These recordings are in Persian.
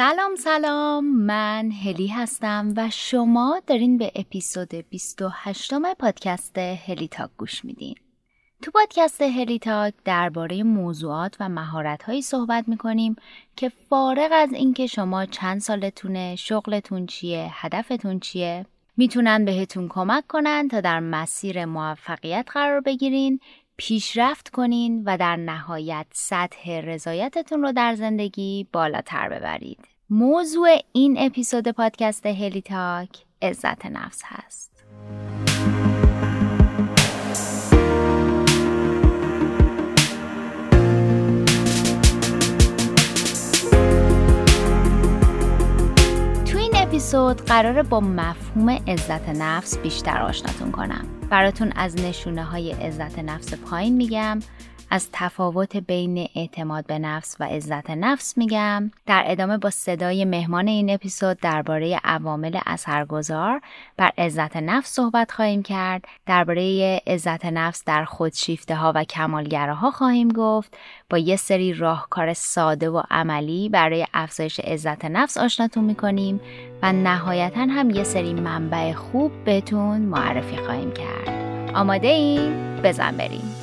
سلام سلام من هلی هستم و شما دارین به اپیزود 28 پادکست Heli Talk گوش میدین تو پادکست Heli Talk درباره موضوعات و مهارت‌هایی صحبت می‌کنیم که فارغ از اینکه شما چند سالتونه، شغلتون چیه، هدفتون چیه می‌تونن بهتون کمک کنن تا در مسیر موفقیت قرار بگیرین پیشرفت کنین و در نهایت سطح رضایتتون رو در زندگی بالاتر ببرید. موضوع این اپیزود پادکست Heli Talk عزت نفس هست. تو این اپیزود قراره با مفهوم عزت نفس بیشتر آشناتون کنم. براتون از نشونه های عزت نفس پایین میگم از تفاوت بین اعتماد به نفس و عزت نفس میگم. در ادامه با صدای مهمان این اپیزود درباره عوامل اثرگذار بر عزت نفس صحبت خواهیم کرد. درباره عزت نفس در خودشیفته ها و کمالگراها خواهیم گفت. با یه سری راهکار ساده و عملی برای افزایش عزت نفس آشناتون می‌کنیم و نهایتا هم یه سری منبع خوب بهتون معرفی خواهیم کرد. آماده این؟ بزن بریم.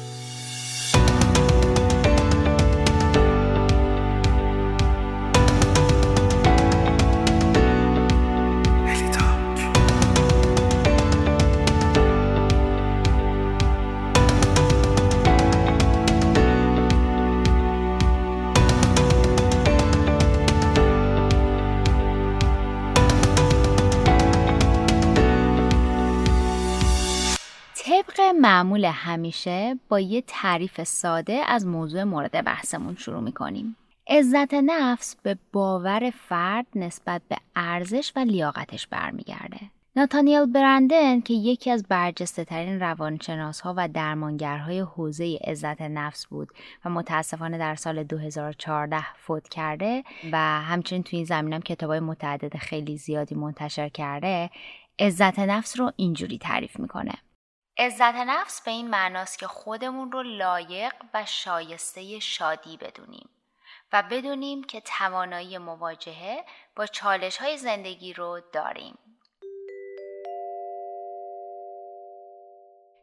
معمول همیشه با یه تعریف ساده از موضوع مورد بحثمون شروع می‌کنیم. عزت نفس به باور فرد نسبت به ارزش و لیاقتش برمیگرده. ناتانیل برندن که یکی از برجسته ترین روانشناس ها و درمانگرهای حوزه عزت نفس بود و متاسفانه در سال 2014 فوت کرده و همچنین توی این زمینم کتاب های متعدد خیلی زیادی منتشر کرده عزت نفس رو اینجوری تعریف می‌کنه عزت نفس به این معناست که خودمون رو لایق و شایسته شادی بدونیم و بدونیم که توانایی مواجهه با چالش های زندگی رو داریم.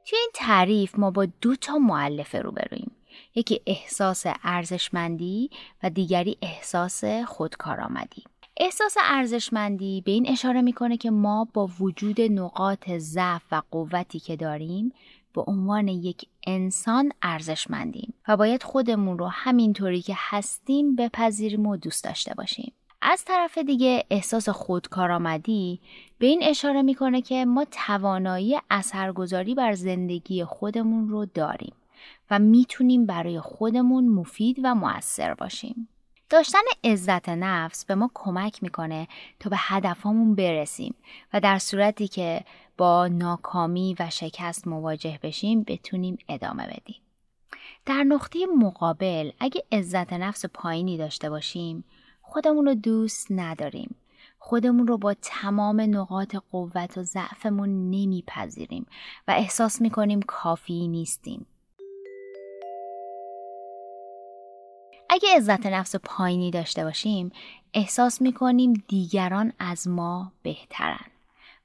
توی این تعریف ما با دو تا معلفه روبرویم. یکی احساس ارزشمندی و دیگری احساس خودکارآمدی. احساس ارزشمندی به این اشاره می‌کنه که ما با وجود نقاط ضعف و قوتی که داریم به عنوان یک انسان ارزشمندیم و باید خودمون رو همینطوری که هستیم بپذیریم و دوست داشته باشیم. از طرف دیگه احساس خودکارآمدی به این اشاره می‌کنه که ما توانایی اثرگذاری بر زندگی خودمون رو داریم و می‌تونیم برای خودمون مفید و مؤثر باشیم. داشتن عزت نفس به ما کمک می‌کنه تا به هدفمون برسیم و در صورتی که با ناکامی و شکست مواجه بشیم بتونیم ادامه بدیم. در نقطه مقابل اگه عزت نفس پایینی داشته باشیم خودمون رو دوست نداریم. خودمون رو با تمام نقاط قوت و ضعفمون نمیپذیریم و احساس می‌کنیم کافی نیستیم. اگه عزت نفس پایینی داشته باشیم احساس می‌کنیم دیگران از ما بهترن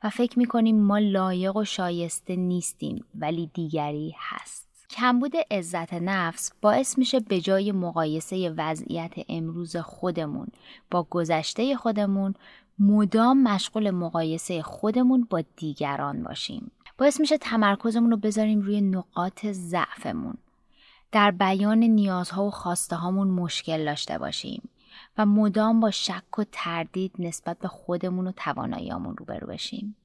و فکر می‌کنیم ما لایق و شایسته نیستیم ولی دیگری هست. کمبود عزت نفس باعث میشه به جای مقایسه وضعیت امروز خودمون با گذشته خودمون مدام مشغول مقایسه خودمون با دیگران باشیم. باعث میشه تمرکزمون رو بذاریم روی نقاط ضعفمون در بیان نیازها و خواسته هامون مشکل داشته باشیم و مدام با شک و تردید نسبت به خودمون و تواناییامون روبرو بشیم.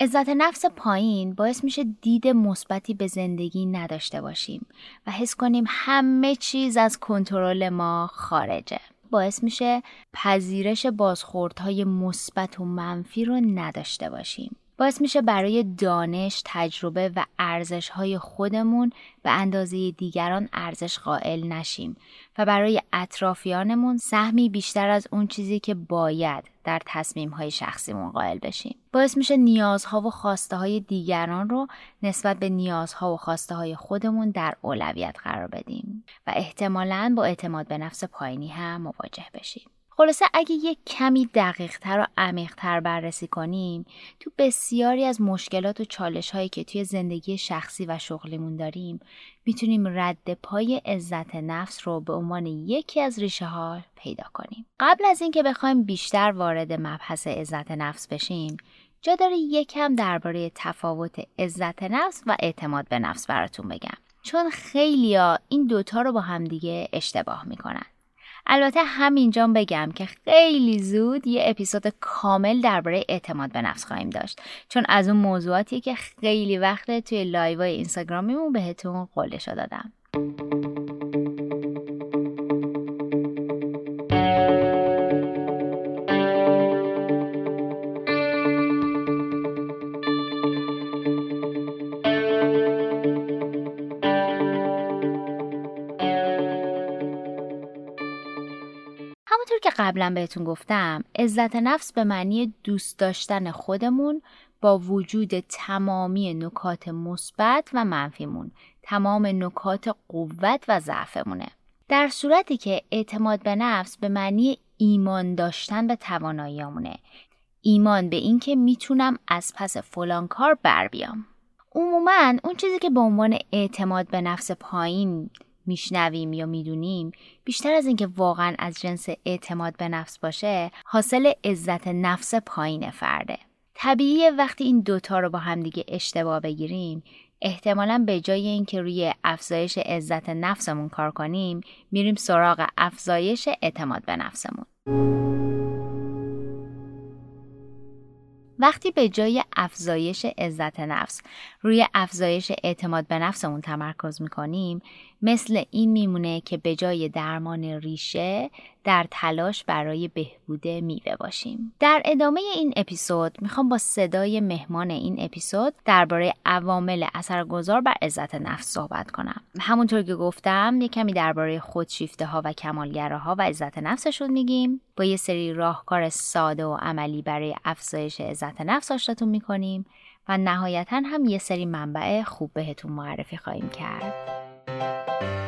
عزت نفس پایین باعث میشه دید مثبتی به زندگی نداشته باشیم و حس کنیم همه چیز از کنترل ما خارجه. باعث میشه پذیرش بازخوردهای مثبت و منفی رو نداشته باشیم. باعث میشه برای دانش، تجربه و ارزش های خودمون به اندازه دیگران ارزش قائل نشیم و برای اطرافیانمون سهمی بیشتر از اون چیزی که باید در تصمیم های شخصیمون قائل بشیم. باعث میشه نیازها و خواسته های دیگران رو نسبت به نیازها و خواسته های خودمون در اولویت قرار بدیم و احتمالاً با اعتماد به نفس پایینی هم مواجه بشیم. خلاصه اگه یک کمی دقیقتر و عمیقتر بررسی کنیم تو بسیاری از مشکلات و چالش هایی که توی زندگی شخصی و شغلیمون داریم می‌تونیم رد پای عزت نفس رو به عنوان یکی از ریشه ها پیدا کنیم. قبل از اینکه بخوایم بیشتر وارد مبحث عزت نفس بشیم جا داره یکم درباره تفاوت عزت نفس و اعتماد به نفس براتون بگم چون خیلیا این دوتا رو با همدیگه اشتباه می‌کنن البته همینجا بگم که خیلی زود یه اپیزود کامل درباره اعتماد به نفس خواهیم داشت. چون از اون موضوعاتی که خیلی وقت توی لایوهای اینستاگرامیمون بهتون قولشو دادم. قبلا بهتون گفتم عزت نفس به معنی دوست داشتن خودمون با وجود تمامی نکات مثبت و منفیمون. تمام نکات قوت و ضعفمونه. در صورتی که اعتماد به نفس به معنی ایمان داشتن به تواناییامونه ایمان به اینکه می‌تونم از پس فلان کار بر بیام. عموما اون چیزی که به عنوان اعتماد به نفس پایین میشنویم یا می‌دونیم بیشتر از اینکه واقعا از جنس اعتماد به نفس باشه حاصل عزت نفس پایین فرده. طبیعیه وقتی این دوتا رو با همدیگه اشتباه بگیریم احتمالا به جای اینکه روی افزایش عزت نفسمون کار کنیم میریم سراغ افزایش اعتماد به نفسمون. وقتی به جای افزایش عزت نفس روی افزایش اعتماد به نفسمون تمرکز می‌کنیم مثل این میمونه که به جای درمان ریشه در تلاش برای بهبود میوه باشیم. در ادامه این اپیزود می‌خوام با صدای مهمان این اپیزود درباره عوامل اثرگذار بر عزت نفس صحبت کنم. همونطور که گفتم یه کمی درباره خودشیفته ها و کمالگره ها و عزت نفسشون میگیم. با یه سری راهکار ساده و عملی برای افزایش عزت نفس آشناتون می‌کنیم و نهایتا هم یه سری منبع خوب بهتون معرفی خواهیم کرد. Música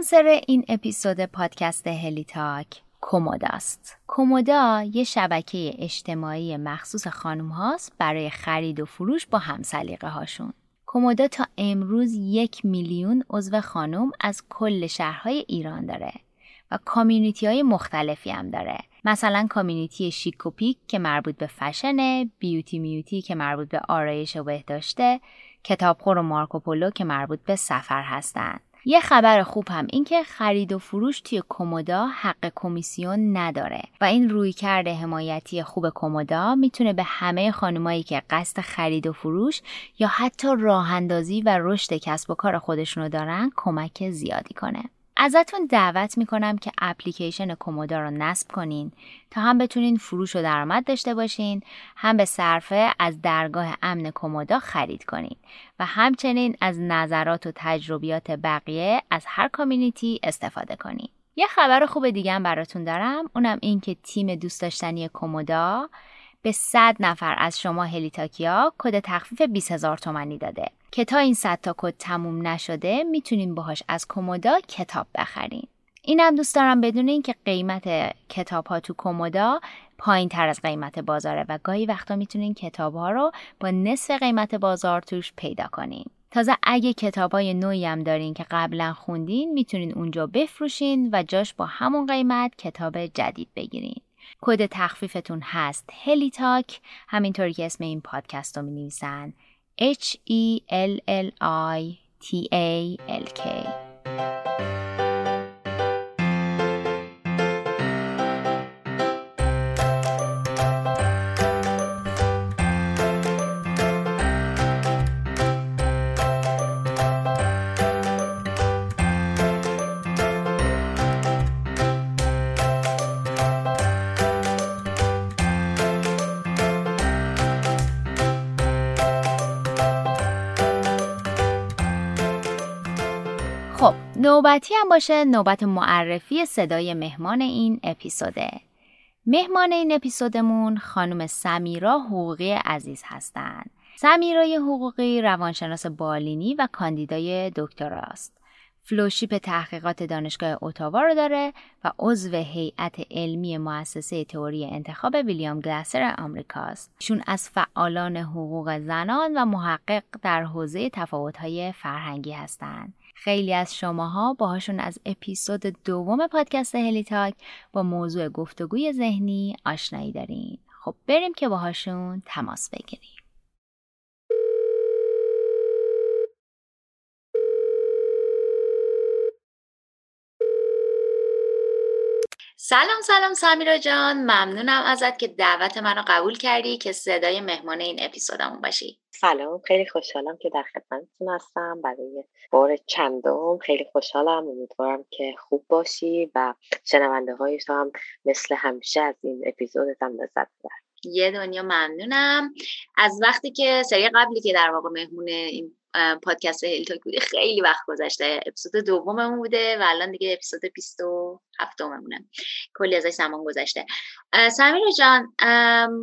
اسپانسر این اپیزود پادکست هلی تاک کوموداست. کومودا یه شبکه اجتماعی مخصوص خانم هاست برای خرید و فروش با همسلیقه هاشون. کومودا تا امروز یک میلیون عضو خانم از کل شهرهای ایران داره و کامیونیتی های مختلفی هم داره. مثلا کامیونیتی شیکوپیک که مربوط به فشنه، بیوتی میوتی که مربوط به آرایش و بهداشته، کتابخور و مارکوپولو که مربوط به سفر هستند. یه خبر خوب هم این که خرید و فروش توی کومودا حق کمیسیون نداره و این رویکرد حمایتی خوب کومودا می‌تونه به همه خانمایی که قصد خرید و فروش یا حتی راه اندازی و رشد کسب و کار خودشونو دارن کمک زیادی کنه. ازتون دعوت می‌کنم که اپلیکیشن کومودا رو نصب کنین تا هم بتونین فروش و درآمد داشته باشین هم به صرفه از درگاه امن کومودا خرید کنین و همچنین از نظرات و تجربیات بقیه از هر کامیونیتی استفاده کنین. یه خبر خوب دیگه هم براتون دارم اونم این که تیم دوست داشتنی کومودا به 100 نفر از شما هلیتاکیا کد تخفیف 20 هزار تومنی داده. که تا این 100 تا کد تموم نشده می‌تونین باهاش از کومودا کتاب بخرین اینم دوست دارم بدونین که قیمت کتاب ها تو کومودا پایین تر از قیمت بازاره و گاهی وقتا می‌تونین کتاب ها رو با نصف قیمت بازار توش پیدا کنین. تازه اگه کتاب های نوعی هم دارین که قبلا خوندین می‌تونین اونجا بفروشین و جاش با همون قیمت کتاب جدید بگیرین. کد تخفیفتون هست هلی تاک همینطوری که اسم این پادکست رو می نویسن H E L L I T A L K. نوبتی هم باشه نوبت معرفی صدای مهمان این اپیزوده مهمان این اپیزودمون خانم سمیرا حقوقی عزیز هستند. سمیرای حقوقی روانشناس بالینی و کاندیدای دکتراست. فلوشیپ تحقیقات دانشگاه اتاوا رو داره و عضو هیئت علمی مؤسسه تئوری انتخاب ویلیام گلاسر آمریکاست. ایشون از فعالان حقوق زنان و محقق در حوزه تفاوت‌های فرهنگی هستند. خیلی از شماها باهاشون از اپیزود دوم پادکست هلی تاک با موضوع گفتگوی ذهنی آشنایی دارین. خب بریم که باهاشون تماس بگیریم. سلام سلام سمیرا جان. ممنونم ازت که دعوت منو قبول کردی که صدای مهمان این اپیزودمون باشی. سلام خیلی خوشحالم که در خدمتتون هستم. برای بار چندم خیلی خوشحالم. امیدوارم که خوب باشی و شنونده های هم مثل همیشه از این اپیزودت هم لذت ببرن. یه دنیا ممنونم. از وقتی که سری قبلی که در واقع مهمون این پادکست هیل تاک بوده. خیلی وقت گذشته. اپیزود دوممون بوده و الان دیگه اپیزود 27 مونه کلی ازش زمان گذشته. سمیر جان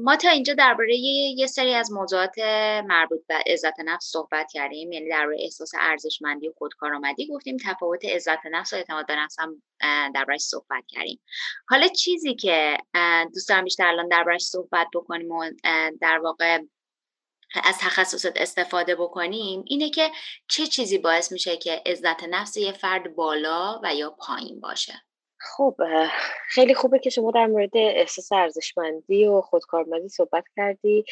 ما تا اینجا درباره یه سری از موضوعات مربوط به عزت نفس صحبت کردیم. یعنی درباره احساس ارزشمندی و خودکارآمدی گفتیم. تفاوت عزت نفس و اعتماد به نفس هم دربارش صحبت کردیم. حالا چیزی که دوست دارم بیشتر الان دربارش صحبت بکنیم و در واقع از تخصصت استفاده بکنیم اینه که چه چیزی باعث میشه که عزت نفس یه فرد بالا و یا پایین باشه؟ خب خیلی خوبه که شما در مورد احساس ارزشمندی و خودکارمندی صحبت کردی.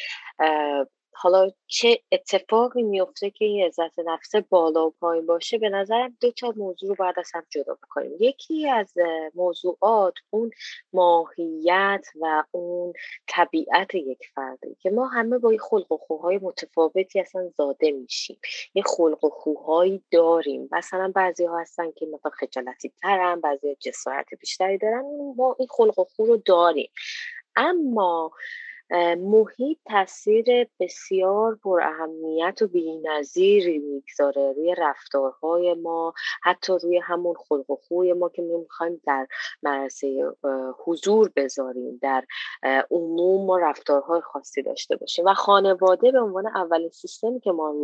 حالا چه اتفاقی میفته که این عزت نفس بالا و پایین باشه؟ به نظرم دو تا موضوع رو باید از هم جدا بکنیم. یکی از موضوعات اون ماهیت و اون طبیعت یک فرده که ما همه با یه خلق و خوهای متفاوتی اصلا زاده میشیم. یه خلق و خوهایی داریم. مثلا بعضی ها هستن که مثلا خجالتی ترن بعضی ها جسارت بیشتری دارن. ما این خلق و خو رو داریم. اما محیط تاثیر بسیار پر اهمیت و بی‌نظیری می‌گذاره روی رفتارهای ما حتی روی همون خلق و خوی ما که می‌خوایم در مرسه حضور بذاریم در عموم ما رفتارهای خاصی داشته باشیم. و خانواده به عنوان اولین سیستمی که ما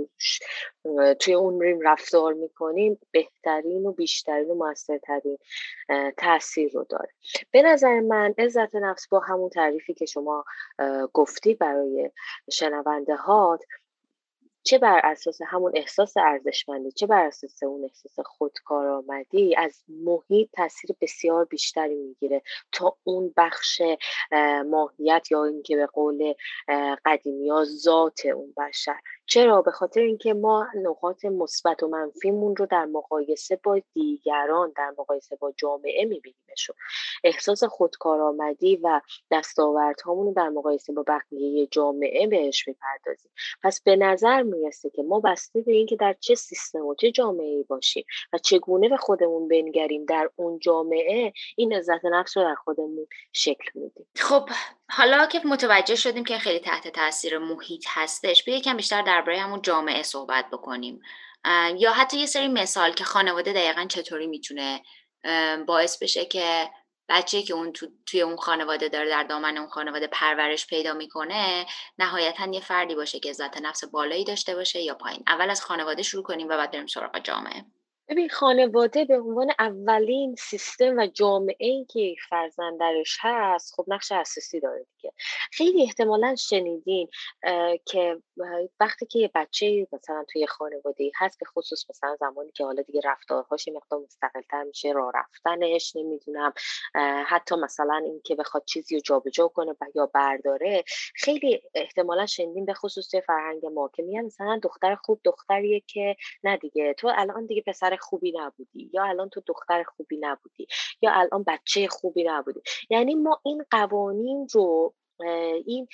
توی اون ریم رفتار می‌کنیم بهترین و بیشترین و موثرترین تاثیر رو داره. به نظر من عزت نفس با همون تعریفی که شما گفتی برای شنونده هات چه بر اساس همون احساس ارزشمندی چه بر اساس اون احساس خودکارآمدی از محیط تاثیر بسیار بیشتری می‌گیره تا اون بخش ماهیت یا اینکه به قول قدیمی ها ذات اون بشر. چرا؟ به خاطر اینکه ما نقاط مثبت و منفیمون رو در مقایسه با دیگران در مقایسه با جامعه میبینیمشون. احساس خودکارآمدی و دستاوردهامون رو در مقایسه با بقیه جامعه بهش می‌پردازیم. پس به نظر می‌رسه که ما بسته به اینکه در چه سیستم و چه جامعه باشیم و چگونه به خودمون بنگریم در اون جامعه این عزت نفس رو در خودمون شکل میدیم. خب حالا که متوجه شدیم که خیلی تحت تاثیر محیط هستش به یکم بیشتر درباره همون جامعه صحبت بکنیم. یا حتی یه سری مثال که خانواده دقیقا چطوری می‌تونه باعث بشه که بچه که اون تو، توی اون خانواده داره در دامن اون خانواده پرورش پیدا می‌کنه نهایتا یه فردی باشه که ذات نفس بالایی داشته باشه یا پایین. اول از خانواده شروع کنیم و بعد بریم سراغ جامعه. ببین خانواده به عنوان اولین سیستم و جامعه ای که فرزند درش هست خب نقش اساسی داره دیگه. خیلی احتمالا شنیدین که وقتی که یه بچه مثلا توی خانواده هست به خصوص مثلا زمانی که حالا دیگه رفتارهاش مقدار مستقلتر میشه راه رفتنش نمی‌دونم حتی مثلا اینکه بخواد چیزی رو جابجا کنه یا برداره خیلی احتمالا شنیدین به خصوص توی فرهنگ ما که میگن مثلا دختر خوب دختریه که نه دیگه تو الان دیگه پسر خوبی نبودی یا الان تو دختر خوبی نبودی یا الان بچه خوبی نبودی. یعنی ما این قوانین رو این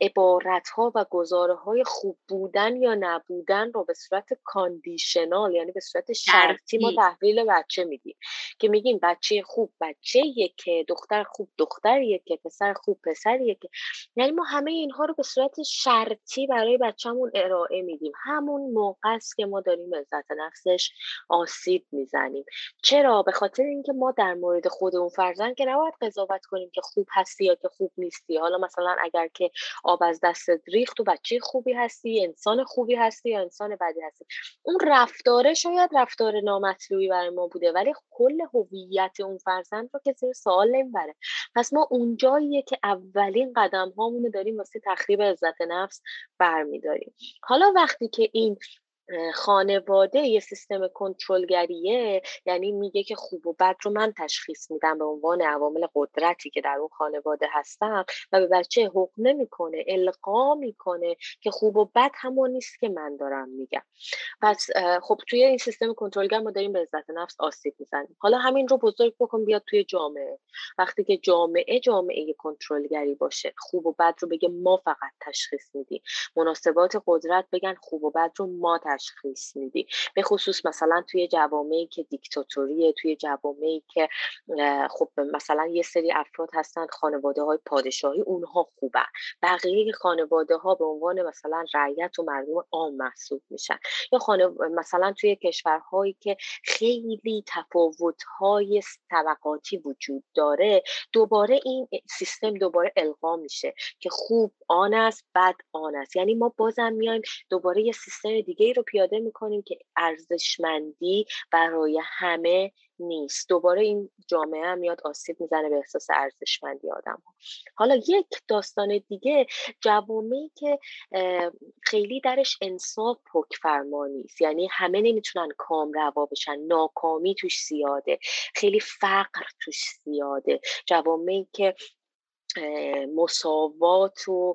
عبارت ها و گزاره های خوب بودن یا نبودن رو به صورت کاندیشنال یعنی به صورت شرطی ما تحویل بچه میدیم. که میگیم بچه خوب بچه که دختر خوب دختریه که پسر خوب پسریه که یعنی ما همه اینها رو به صورت شرطی برای بچهمون ارائه میدیم. همون موقع است که ما داریم عزت نفسش آسیب می‌زنیم. چرا؟ به خاطر اینکه ما در مورد خود اون فرزند که نباید قضاوت کنیم که خوب هستی یا که خوب نیستی حالا مثلا اگر که آب از دستت ریخت تو بچه خوبی هستی انسان خوبی هستی یا انسان بدی هستی؟ اون رفتاره شاید رفتار نامطلوبی برای ما بوده ولی کل هویت اون فرزند رو که زیر سوال نمی‌بره. پس ما اونجاییه که اولین قدم هامونو داریم واسه تخریب عزت نفس برمیداریم. حالا وقتی که این خانواده یه سیستم کنترلگریه یعنی میگه که خوب و بد رو من تشخیص میدم به عنوان عوامل قدرتی که در اون خانواده هستم و به بچه حق نمی‌کنه القا می‌کنه که خوب و بد همون نیست که من دارم میگم. پس خب توی این سیستم کنترلگر ما داریم به عزت نفس آسیب می‌زنیم. حالا همین رو بزرگ بکن بیاد توی جامعه. وقتی که جامعه جامعه کنترلگری باشه خوب و بد رو بگه ما فقط تشخیص میدیم. مناسبات قدرت بگن خوب و بد رو ما میدی. به خصوص مثلا توی جوامعی که دیکتاتوریه توی جوامعی که خب مثلا یه سری افراد هستن خانواده های پادشاهی اونها خوبن. بقیه خانواده ها به عنوان مثلا رعیت و مردم عام محسوب میشن. یا مثلا توی کشورهایی که خیلی تفاوت های طبقاتی وجود داره دوباره این سیستم دوباره القا میشه که خوب آن است بد آن است. یعنی ما بازم میایم دوباره یه سیستم دیگه رو پیاده می‌کنیم که ارزشمندی برای همه نیست. دوباره این جامعه هم میاد آسیب می‌زنه به احساس ارزشمندی آدم ها. حالا یک داستان دیگه جوامعی که خیلی درش انصاف پک فرما نیست. یعنی همه نمی‌تونن کام روا بشن ناکامی توش زیاده خیلی فقر توش زیاده. جوامعی که مساوات و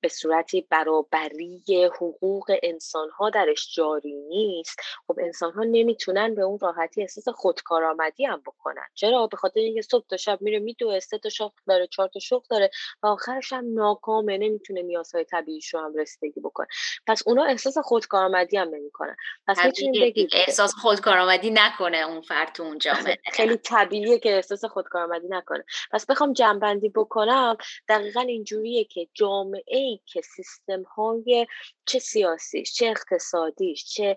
به صورتی برابری حقوق انسان ها درش جاری نیست خب انسان ها نمی‌تونن به اون راحتی احساس خودکارآمدی هم بکنن. چرا؟ به خاطر اینکه صبح تا شب میره میدوه سه تا شغل داره چهار تا شغل داره و آخرش هم ناکامه نمی‌تونه نیازهای طبیعیش رو هم رسیدگی بکنه. پس اونا احساس خودکارآمدی هم نمی‌کنن. پس می‌تونیم بگیم احساس خودکارآمدی نکنه اون فرد تو اون جامعه. خیلی طبیعیه که احساس خودکارآمدی نکنه. پس بخوام جنبندی بکنم دقیقا اینجوریه که جامعه که سیستم های چه سیاسیش چه اقتصادیش چه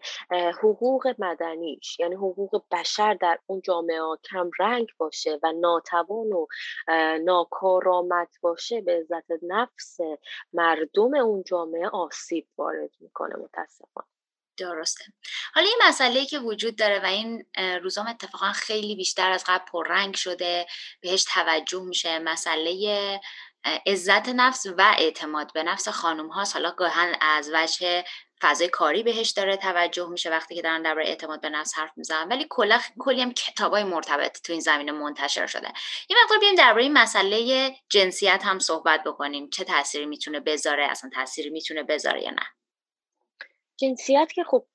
حقوق مدنیش یعنی حقوق بشر در اون جامعه کم رنگ باشه و ناتوان و ناکارآمد باشه به عزت نفس مردم اون جامعه آسیب وارد می‌کنه متاسفانه. درسته. حالا این مسئله که وجود داره و این روزام اتفاقا خیلی بیشتر از قبل پررنگ شده بهش توجه میشه مسئله عزت نفس و اعتماد به نفس خانم هاست. حالا گاهن از وجه فضای کاری بهش داره توجه میشه وقتی که دارن درباره اعتماد به نفس حرف می‌زنن. ولی کلا کلی هم کتابای مرتبط تو این زمینه منتشر شده. یه مقدار بیایم درباره این مسئله جنسیت هم صحبت بکنیم. چه تاثیری می‌تونه بذاره؟ اصلا تاثیری می‌تونه بذاره یا نه؟ جنسیت که خب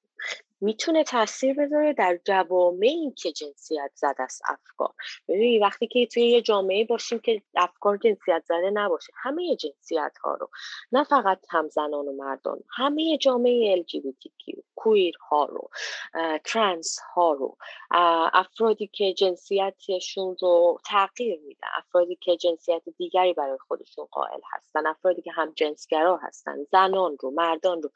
می‌تونه تاثیر بذاره در جوامعی که جنسیت زد از افکار. ببینید وقتی که توی یه جامعه باشیم که افکار جنسیت زده نباشه همه جنسیت ها رو. نه فقط هم زنان و مردان همه جامعه LGBTQ کویر ها رو ترنس ها رو. افرادی که جنسیتشون رو تغییر میدن افرادی که جنسیت دیگری برای خودشون قائل هستن افرادی که هم جنسگرا هستن زنان رو مردان رو.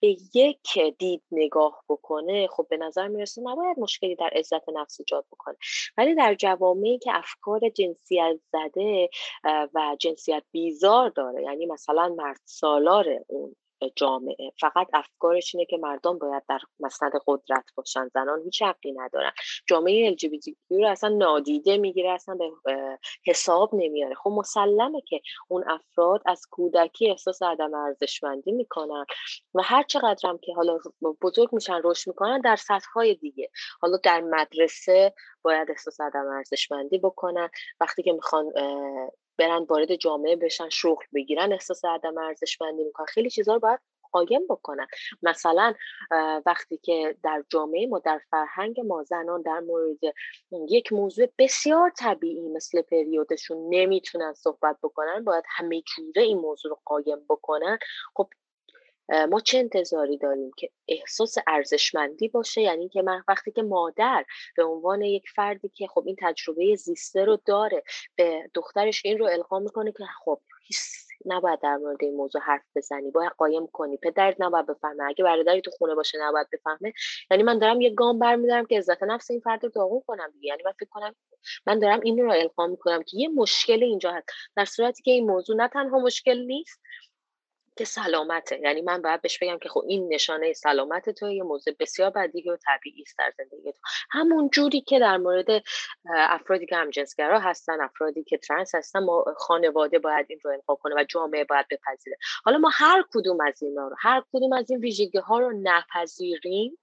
به یک دید نگاه بکنه خب به نظر می‌رسه نباید مشکلی در عزت نفس ایجاد بکنه. ولی در جوامعی که افکار جنسیت زده و جنسیت بیزار داره یعنی مثلا مرد سالار اون جامعه. فقط افکارش اینه که مردم باید در مسند قدرت باشن. زنان هیچ حقی ندارن. جامعه LGBT رو اصلا نادیده می‌گیره اصلا به حساب نمیاره. خب مسلمه که اون افراد از کودکی احساس عدم ارزشمندی می‌کنن و هر چقدر هم که حالا بزرگ میشن رشد می‌کنن در سطح های دیگه. حالا در مدرسه باید احساس عدم ارزشمندی بکنن. وقتی که می‌خوان برن وارد جامعه بشن شغل بگیرن احساس عدم ارزشمندی می‌کنن. خیلی چیزها رو باید قایم بکنن. مثلا وقتی که در جامعه ما در فرهنگ ما زنان در مورد یک موضوع بسیار طبیعی مثل پریودشون نمی‌تونن صحبت بکنن باید همه جوره این موضوع رو قایم بکنن. خب ما چه انتظاری داریم که احساس ارزشمندی باشه؟ یعنی که من وقتی که مادر به عنوان یک فردی که خب این تجربه زیسته رو داره به دخترش این رو القا می‌کنه که خب نباید در مورد این موضوع حرف بزنی باید قایم کنی. پدرت نباید بفهمه. اگه برادری تو خونه باشه نباید بفهمه. یعنی من دارم یه گام برمیدارم که عزت نفس این فرد رو داغون کنم یعنی من فکر کنم من دارم این رو القا می‌کنم که یه مشکل اینجا هست. در صورتی که این موضوع نه تنها مشکل نیست که سلامته. یعنی من باید بهش بگم که خب این نشانه سلامت تو یه موضوع بسیار بدیهی و طبیعی است در زندگی تو. همون جوری که در مورد افرادی که همجنسگرا هستن افرادی که ترنس هستن ما خانواده باید این رو انقا کنه و جامعه باید بپذیره. حالا ما هر کدوم از اینا رو هر کدوم از این ویژگی ها رو نپذیریم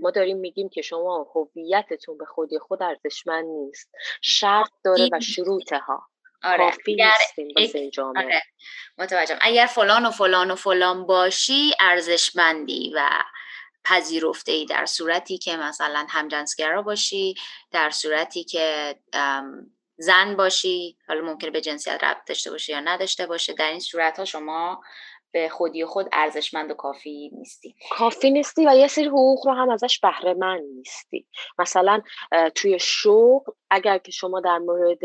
ما داریم میگیم که شما هویتتون به خودی خود ارزشمند نیست. شرط داره و شروطها آره. کافی نیستیم جامعه آره. متوجهم اگر فلان و فلان و فلان باشی ارزشمندی و پذیرفته ای در صورتی که مثلا همجنسگرا باشی در صورتی که زن باشی حالا ممکنه به جنسیت ربط داشته باشه یا نداشته باشه در این صورت ها شما به خودی خود ارزشمند و کافی نیستی. کافی نیستی و یه سری حقوق رو هم ازش بهره من نیستی. مثلا توی شغل اگر که شما در مورد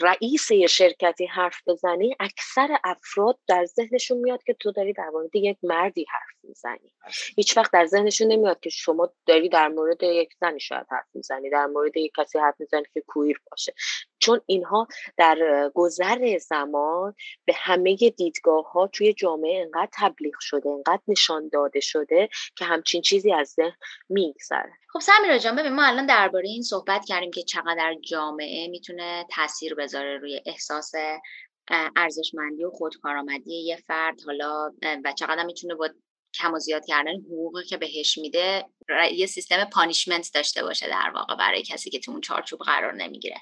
رئیس یه شرکتی حرف بزنی اکثر افراد در ذهنشون میاد که تو داری در مورد یک مردی حرف می‌زنی. هیچ وقت در ذهنشون نمیاد که شما داری در مورد یک زنی شاید حرف می‌زنی در مورد یک کسی حرف می‌زنی که کویر باشه. چون اینها در گذر زمان به همه دیدگاه ها توی جامعه انقدر تبلیغ شده انقدر نشان داده شده که همچین چیزی از ذهن میگذره. خب سمیرا جان ببین ما الان درباره این صحبت کردیم که چقدر جامعه می‌تونه تاثیر بذاره روی احساس ارزشمندی و خودکارآمدی یه فرد. حالا و چقدر می‌تونه با کم و زیاد کردن حقوقی که بهش میده یه سیستم پانیشمنت داشته باشه در واقع برای کسی که تو اون چارچوب قرار نمی‌گیره.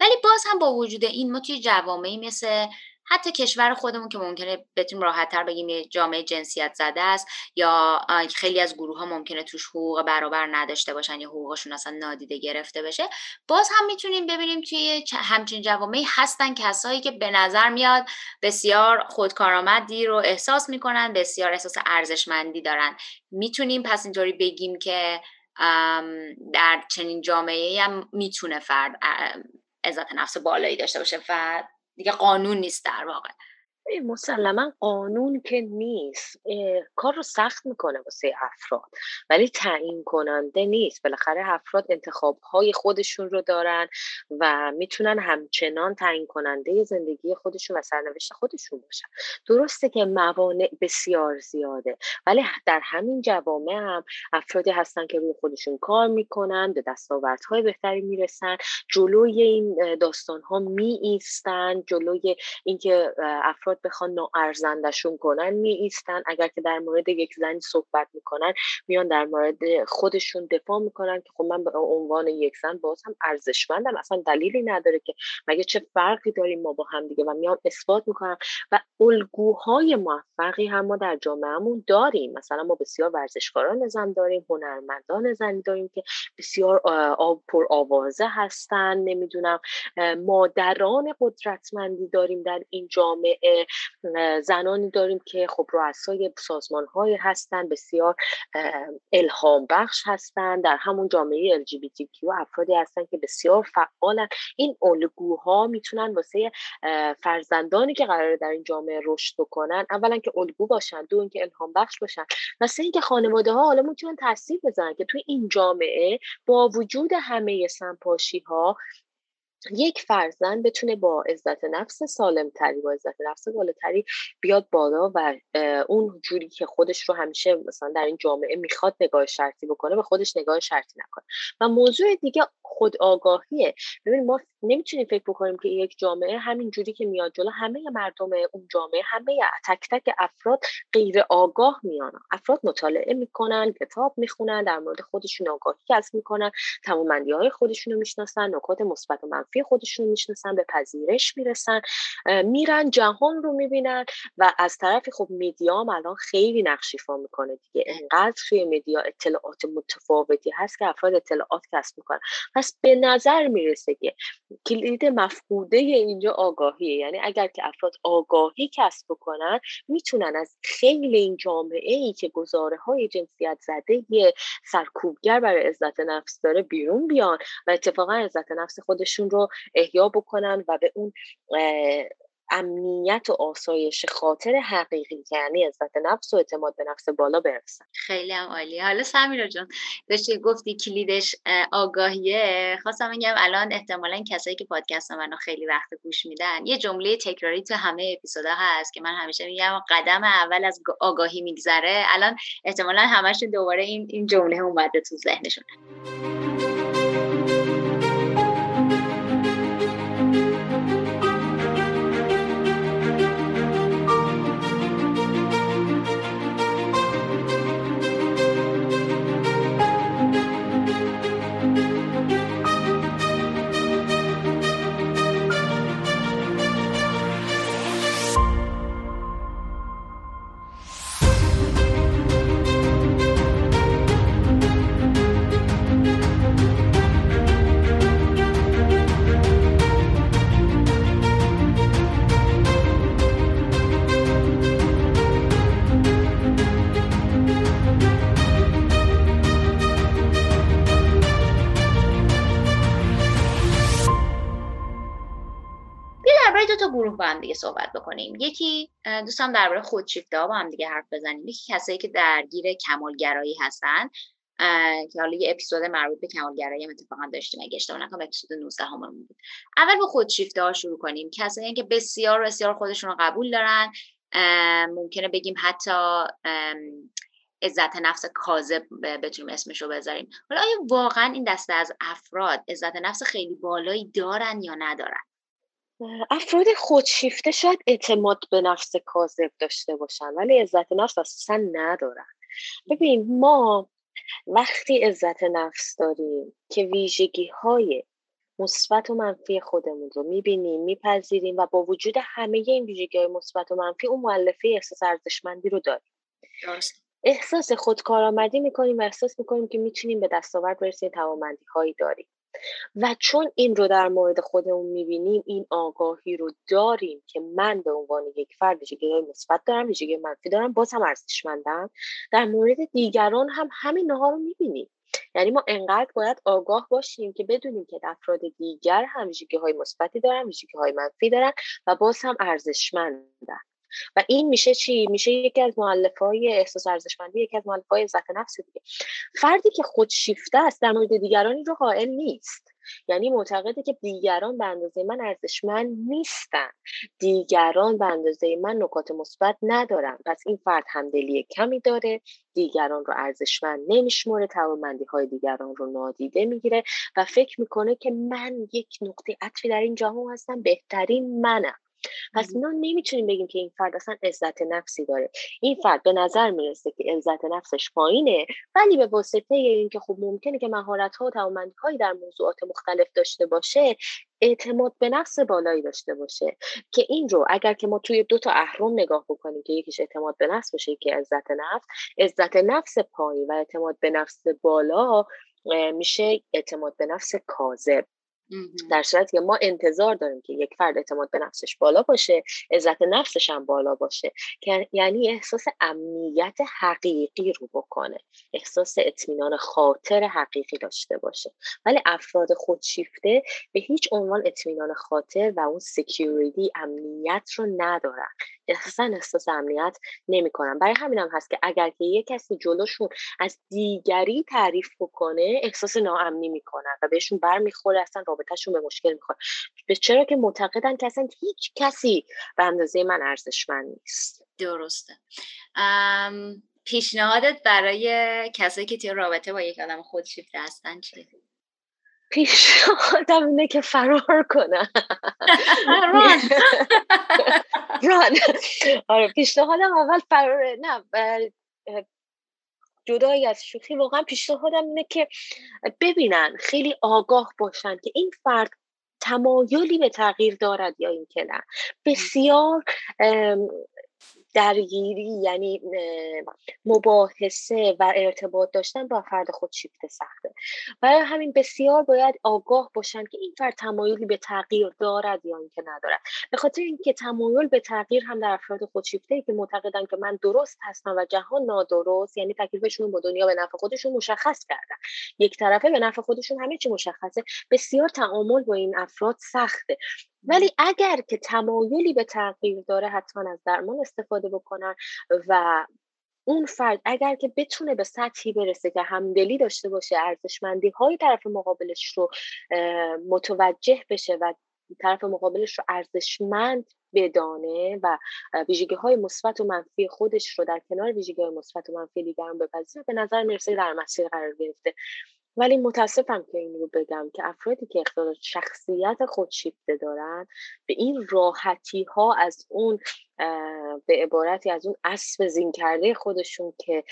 ولی باز هم با وجود این ما توی جوامعی مثل حتی کشور خودمون که ممکنه بتونیم راحتتر بگیم یه جامعه جنسیت زده است یا خیلی از گروه ها ممکنه توش حقوق برابر نداشته باشن یا حقوقشون اصلا نادیده گرفته بشه. باز هم می‌تونیم ببینیم توی همچین جوامعی هستن کسایی که به نظر میاد بسیار خودکارآمدی رو احساس می‌کنن بسیار احساس ارزشمندی دارن. می‌تونیم پس اینطوری بگیم که در چنین جامعه هم می‌تونه فرد عزت نفس بالایی داشته باشه و دیگه قانون نیست در واقع. مسلما قانون که نیست کار رو سخت می‌کنه واسه افراد ولی تعیین کننده نیست. بالاخره افراد انتخاب های خودشون رو دارن و می‌تونن همچنان تعیین کننده زندگی خودشون و سرنوشت خودشون باشن. درسته که موانع بسیار زیاده ولی در همین جوامع هم افرادی هستن که روی خودشون کار می‌کنن به دستاوردهای بهتری می‌رسن جلوی این داستان ها می ایستن جلوی اینکه افراد بخوان ناارزندشون کنن می ایستن اگر که در مورد یک زنی صحبت می‌کنن میان در مورد خودشون دفاع می‌کنن که خب من به عنوان یک زن باز هم ارزشمندم. اصلا دلیلی نداره که مگه چه فرقی داریم ما با هم دیگه. و میان اثبات می‌کنن و الگوهای موفقی هم ما در جامعهمون داریم. مثلا ما بسیار ورزشکاران زن داریم هنرمندان زنی داریم که بسیار پر آوازه هستن. نمی‌دونم مادران قدرتمندی داریم در این جامعه. زنانی داریم که خب رؤسای سازمان های هستن بسیار الهام بخش هستن. در همون جامعه LGBTQ افرادی هستن که بسیار فعالن. این الگوها می‌تونن واسه فرزندانی که قراره در این جامعه رشد بکنن اولا که الگو باشن دو اینکه الهام بخش باشن. و سه اینکه خانواده ها حالا می‌تونن تاثیر بزنن که توی این جامعه با وجود همه سنپاشی ها یک فرزند بتونه با عزت نفس سالمتری با عزت نفس بالاتری بیاد بالا و اون جوری که خودش رو همیشه مثلا در این جامعه می‌خواد نگاه شرطی بکنه به خودش نگاه شرطی نکنه. و موضوع دیگه خود آگاهیه ببین ما نمی‌تونیم فکر بکنیم که یک جامعه همین جوری که میاد جلو همه مردم اون جامعه همه تک تک افراد غیر آگاه میان. افراد مطالعه می‌کنن کتاب می‌خونن در مورد خودشون آگاهی کسب می‌کنن تمامندی های خودشون رو می‌شناسن نکات مثبت و منفی خودشون می‌شناسن به پذیرش می‌رسن میرن جهان رو می‌بینن و از طرفی خب میدیا الان خیلی نقش ایفا می‌کنه دیگه. انقدر توی میدیا اطلاعات متفاوتی هست که افراد اطلاعات کسب می‌کنن. پس به نظر می‌رسه که کلید مفقوده اینجا آگاهیه. یعنی اگر که افراد آگاهی کسب بکنن می‌تونن از خیلی این جامعه ای که گزاره های جنسیت زده یه سرکوبگر برای عزت نفس داره بیرون بیان و اتفاقا عزت نفس خودشون رو احیا بکنن و به اون امنیت و آسایش خاطر حقیقی که یعنی عزت نفس و اعتماد به نفس بالا برسن. خیلی هم عالی. حالا سمیرا جان داشتی گفتی کلیدش آگاهیه. خواستم بگم الان احتمالا کسایی که پادکست منو خیلی وقت گوش میدن یه جمله تکراری تو همه اپیزودا هست که من همیشه میگم قدم اول از آگاهی میگذره. الان احتمالا همش دوباره این این جمله اومده تو ذهنشون. با هم دیگه صحبت بکنیم. یکی دوستم درباره خودشیفته ها با هم دیگه حرف بزنیم. یکی کسایی که درگیر کمالگرایی هستن که حالا یه اپیزود مربوط به کمالگرایی هم اتفاقا داشتیم. اگه اشتباه نکنم اپیزود 19 همون بود. اول با خودشیفته ها شروع کنیم. کسایی که بسیار بسیار خودشون رو قبول دارن. ممکنه بگیم حتی عزت نفس کاذب بتونیم اسمش رو بذاریم. حالا آیا واقعا این دسته از افراد عزت نفس خیلی بالایی دارن یا ندارن؟ افراد خودشیفته شاید اعتماد به نفس کاذب داشته باشن ولی عزت نفس اصلا ندارن. ببین ما وقتی عزت نفس داریم که ویژگی های مثبت و منفی خودمون رو می‌بینیم میپذیریم و با وجود همه این ویژگی های مثبت و منفی اون معلفه احساس ارزشمندی رو داریم. احساس خودکارآمدی می‌کنیم و احساس می‌کنیم که می‌تونیم به دستاورد برسیم توانمندی هایی داریم. و چون این رو در مورد خودمون می‌بینیم این آگاهی رو داریم که من به عنوان یک فرد ویژگی مثبت دارم ویژگی منفی دارم باز هم ارزشمندم. در مورد دیگران هم همین ها رو می‌بینیم. یعنی ما انقدر باید آگاه باشیم که بدونیم که افراد دیگر هم ویژگی های مثبتی دارن ویژگی های منفی دارن و باز هم ارزشمندن. و این میشه چی؟ میشه یکی از مؤلفه های احساس ارزشمندی یکی از مؤلفه های عزت نفس دیگه. فردی که خودشیفته است در مورد دیگران رو قائل نیست. یعنی معتقده که دیگران به اندازه من ارزشمند نیستن. دیگران به اندازه من نکات مثبت ندارن. پس این فرد همدلی کمی داره. دیگران رو ارزشمند نمیشمره توانمندی های دیگران رو نادیده می‌گیره و فکر می‌کنه که من یک نقطه عطفی در این جهان هستم. بهترین منم. پس ما نمی‌تونیم بگیم که این فرد اصلا عزت نفسی داره. این فرد به نظر می‌رسه که عزت نفسش پایینه ولی به واسطه اینکه خب ممکنه که مهارت ها و هایی در موضوعات مختلف داشته باشه اعتماد به نفس بالایی داشته باشه. که این رو اگر که ما توی دو تا اهرم نگاه بکنیم که یکیش اعتماد به نفس باشه که عزت نفس عزت نفس پایین و اعتماد به نفس بالا میشه اعتماد به نفس کاذب. در صورتی که ما انتظار داریم که یک فرد اعتماد به نفسش بالا باشه عزت نفسش هم بالا باشه که یعنی احساس امنیت حقیقی رو بکنه احساس اطمینان خاطر حقیقی داشته باشه. ولی افراد خودشیفته به هیچ عنوان اطمینان خاطر و اون سکیوریتی امنیت رو ندارن. احساسا احساس امنیت نمی‌کنن برای همین هم هست که اگر که یک کسی جلوشون از دیگری تعریف بکنه احساس ناامنی می‌کنن و بهشون برمیخوره اصلا رابطهشون به مشکل می‌خوره. به چرا که معتقدن که اصلا هیچ کسی به اندازه من ارزشمند نیست. درسته. پیشنهادت برای کسایی که توی رابطه با یک آدم خودشیفته هستن چیه؟ پیشنهادم اینه که فرار کنن ران. آره پیشنهادم اول فرار نه جدایی از شوخی واقعا پیشنهادم اینه که ببینن خیلی آگاه باشن که این فرد تمایلی به تغییر دارد یا اینکه نه. بسیار درگیری یعنی مباحثه و ارتباط داشتن با فرد خود شیفته سخته. برای همین بسیار باید آگاه باشن که این فرد تمایلی به تغییر دارد یا اینکه ندارد. به خاطر اینکه تمایل به تغییر هم در افراد خودشیفته که معتقدن که من درست هستم و جهان نادرست یعنی تکلیفشون با دنیا به نفع خودشون مشخص کردن. یک طرفه به نفع خودشون همه چی مشخصه. بسیار تعامل با این افراد سخته. ولی اگر که تمایلی به تغییر داره حتما از درمان استفاده بکنن و اون فرد اگر که بتونه به سطحی برسه که همدلی داشته باشه ارزشمندی های طرف مقابلش رو متوجه بشه و طرف مقابلش رو ارزشمند بدانه و ویژگی های مثبت و منفی خودش رو در کنار ویژگی های مثبت و منفی دیگران بپذیره به نظر می‌رسه در مسیر قرار گرفته. ولی متاسفم که این رو بگم که افرادی که اختلال شخصیت خودشیفته دارن به این راحتی ها از اون به عبارتی از اون اسب زین کرده خودشون که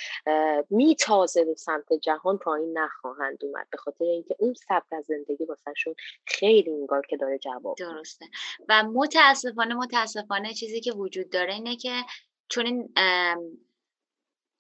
میتازه به سمت جهان پایین نخواهند اومد به خاطر اینکه اون سبک از زندگی واسهشون خیلی انگار که داره جواب درسته. و متاسفانه متاسفانه چیزی که وجود داره اینه که چون این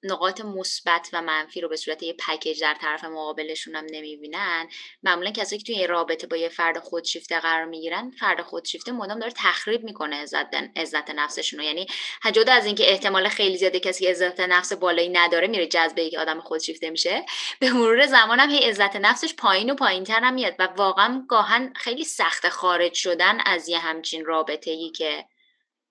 نقاط مثبت و منفی رو به صورت یه پکیج در طرف مقابلشون هم نمی‌بینن. معمولا کسایی که توی رابطه با یه فرد خودشیفته قرار می‌گیرن فرد خودشیفته مدام داره تخریب می‌کنه عزت عزت نفسشون رو. یعنی جدا از اینکه احتمال خیلی زیاده کسی که عزت نفس بالایی نداره میره جذب یک آدم خودشیفته میشه به مرور زمان هم هی عزت نفسش پایین و پایینتر هم میاد و واقعا گاهن خیلی سخت خارج شدن از یه همچین رابطه ای که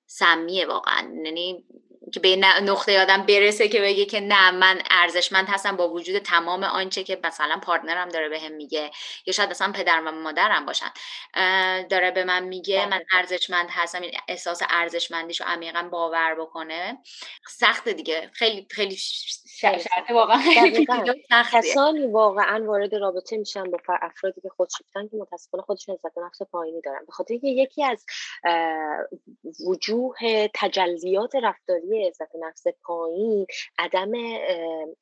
سمیه واقعا. یعنی که به نقطه آدم برسه که بگه که نه من ارزشمند هستم با وجود تمام آنچه که مثلا پارتنرم داره بهم به میگه یا شاید مثلا پدر و مادرم باشن. داره به من میگه من ارزشمند هستم این احساس ارزشمندیشو عمیقا باور بکنه. سخته دیگه. خیلی خیلی شرط واقعا کسانی واقعا وارد رابطه میشن با افرادی که خودشیفتن که متاسفانه خودشون عزت نفس پایینی دارن. به خاطر یکی از وجوه تجلیات رفتاری عزت نفس پایین عدم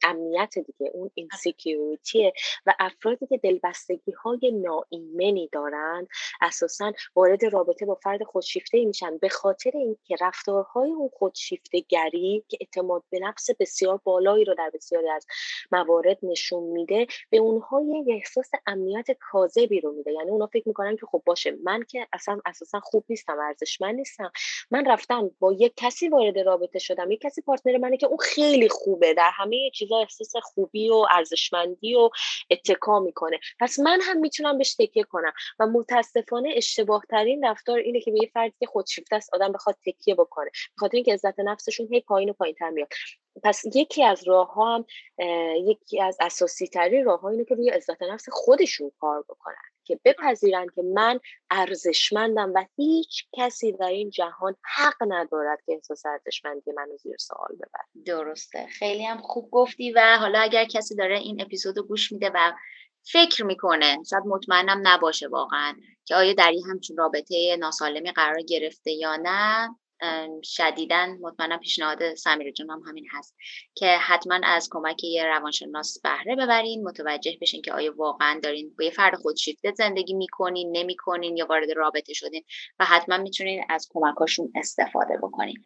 امنیت دیگه اون insecurity ه و افرادی که دلبستگی های ناایمنی دارند اساسا وارد رابطه با فرد خودشیفته میشن. به خاطر اینکه رفتارهای اون خودشیفته گری که اعتماد به نفس بسیار بالایی رو در بسیاری از موارد نشون میده به اونها یه احساس امنیت کاذبی رو میده. یعنی اونا فکر می‌کنن که خب باشه من که اصلا اساسا خوب نیستم ارزشمند نیستم. من رفتم با یک کسی وارد رابطه شدم. یک کسی پارتنر منه که اون خیلی خوبه. در همه چیزا احساس خوبی و ارزشمندی و اتکا می‌کنه. پس من هم می‌تونم بهش تکیه کنم. و متاسفانه اشتباه ترین رفتار اینه که به یه فردی که خودشیفته است آدم بخواد تکیه بکنه. بخاطر اینکه عزت نفسشون هی پایین و پایین تر میاد. پس یکی از راه ها هم یکی از اساسی ترین راه ها اینه که روی عزت نفس خودشون کار بکنن که بپذیرن که من ارزشمندم و هیچ کسی در این جهان حق ندارد که احساس ارزشمندی منو زیر سوال ببر درسته. خیلی هم خوب گفتی و حالا اگر کسی داره این اپیزود گوش میده و فکر می‌کنه شاید مطمئنم نباشه واقعا که آیا در این همچین رابطه ناسالمی قرار گرفته یا نه شدیدن مطمئنم پیشنهاد سمیر جون هم همین هست که حتما از کمک یه روانشناس بهره ببرین متوجه بشین که آیا واقعا دارین با یه فرد خودشیفته زندگی می‌کنین نمی‌کنین یا وارد رابطه شدین و حتما می‌تونین از کمکاشون استفاده بکنین.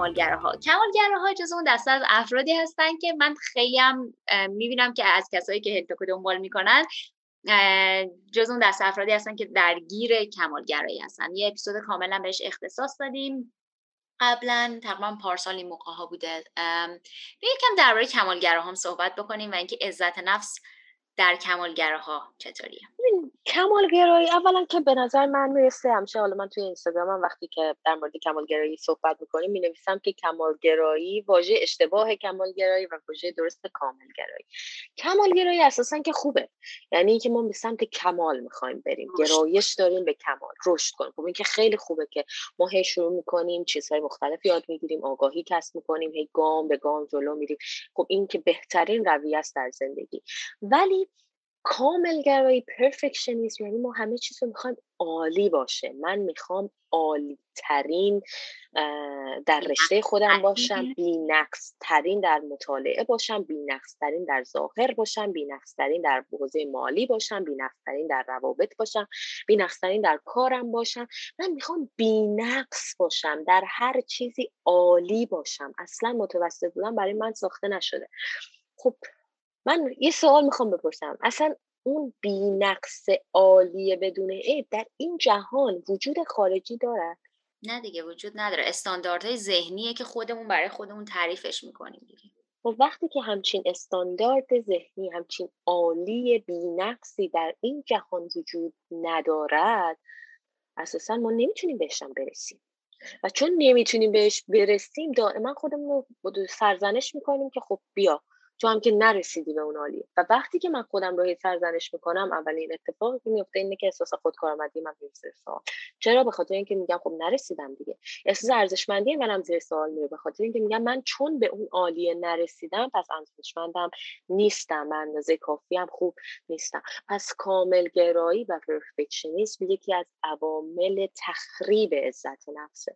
کمالگراها. کمالگراها جز اون دسته از افرادی هستن که من خیلی هم می‌بینم که از کسایی که هلتوکو دنبال می‌کنن جز اون دست افرادی هستن که درگیر کمالگرایی هستن. یه اپیزود کاملا بهش اختصاص دادیم. قبلا تقریبا پارسال این موقع ها بوده یکم درباره کمالگرا هم صحبت بکنیم و اینکه عزت نفس در کمالگراها چطوریه؟ کمالگرایی اولا که به نظر من می‌رسه همیشه حالا من توی اینستاگرامم وقتی که در مورد کمالگرایی صحبت می‌کنیم می نویسم که کمالگرایی واژه اشتباه کمالگرایی و واژه درست کاملگرایی. کمالگرایی اساسا که خوبه. یعنی اینکه ما به سمت کمال می‌خوایم بریم. گرایش داریم به کمال. رشد کنیم. خب این که خیلی خوبه که ما هی شروع می‌کنیم چیزهای مختلف یاد می‌گیریم آگاهی کسب می‌کنیم هی گام به گام جلو میریم. خب این که بهترین رویه است در زندگی. ولی کاملگرایی پرفکشنیسم یعنی ما همه چیز رو می‌خوایم عالی باشه. من می‌خوام عالی ترین در رشته خودم باشم بی نقص ترین در مطالعه باشم بی نقص ترین در ظاهر باشم بی نقص ترین در حوزه مالی باشم بی نقص ترین در روابط باشم بی نقص ترین در کارم باشم. من می‌خوام بی نقص باشم در هر چیزی عالی باشم. اصلا متوسط بودم برای من ساخته نشده. خب من یه سوال می‌خوام بپرسم. اصلا اون بینقص عالی بدون عیب در این جهان وجود خارجی دارد نه دیگه وجود نداره. استانداردهای ذهنیه که خودمون برای خودمون تعریفش می‌کنیم دیگه. و خب وقتی که همچین استاندارد ذهنی همچین عالی بینقصی در این جهان وجود ندارد اساسا ما نمی‌تونیم بهشم برسیم. و چون نمی‌تونیم بهش برسیم دائما خودمون رو سرزنش می‌کنیم که خب بیا تو هم که نرسیدی به اون عالیه و وقتی که من خودم رو سرزنش می‌کنم اولین اتفاقی که میفته اینه که احساس خودکارآمدی من زیر سوال. چرا؟ به خاطر اینکه میگم خب نرسیدم دیگه. احساس ارزشمندی منم زیر سوال میره. به خاطر اینکه میگم من چون به اون عالیه نرسیدم پس ارزشمندم نیستم. من اندازه کافی هم خوب نیستم. پس کامل گرایی و پرفکشنیسم یکی از عوامل تخریب عزت نفسه.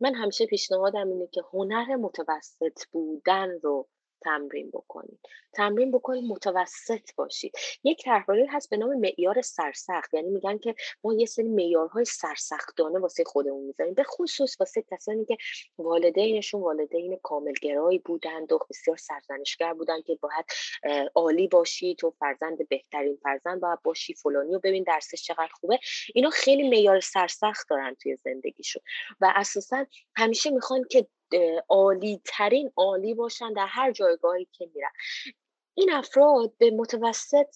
من همیشه پیشنهادم اینه که هنر متوسط بودن رو تمرین بکنید. تمرین بکنید متوسط باشید. یک طرحواره هست به نام معیار سرسخت. یعنی میگن که ما یه سری معیارهای سرسختانه واسه خودمون می‌ذاریم. به خصوص واسه کسانی که والدینشون والدین کاملگرایی بودند و بسیار سرزنشگر بودن که باید عالی باشی تو فرزند بهترین فرزند باید باشی فلانی و ببین درسش چقدر خوبه. اینا خیلی معیار سرسخت دارن توی زندگیشون. و اساسا همیشه می‌خوان که عالی ترین عالی باشن در هر جایگاهی که میرن. این افراد به متوسط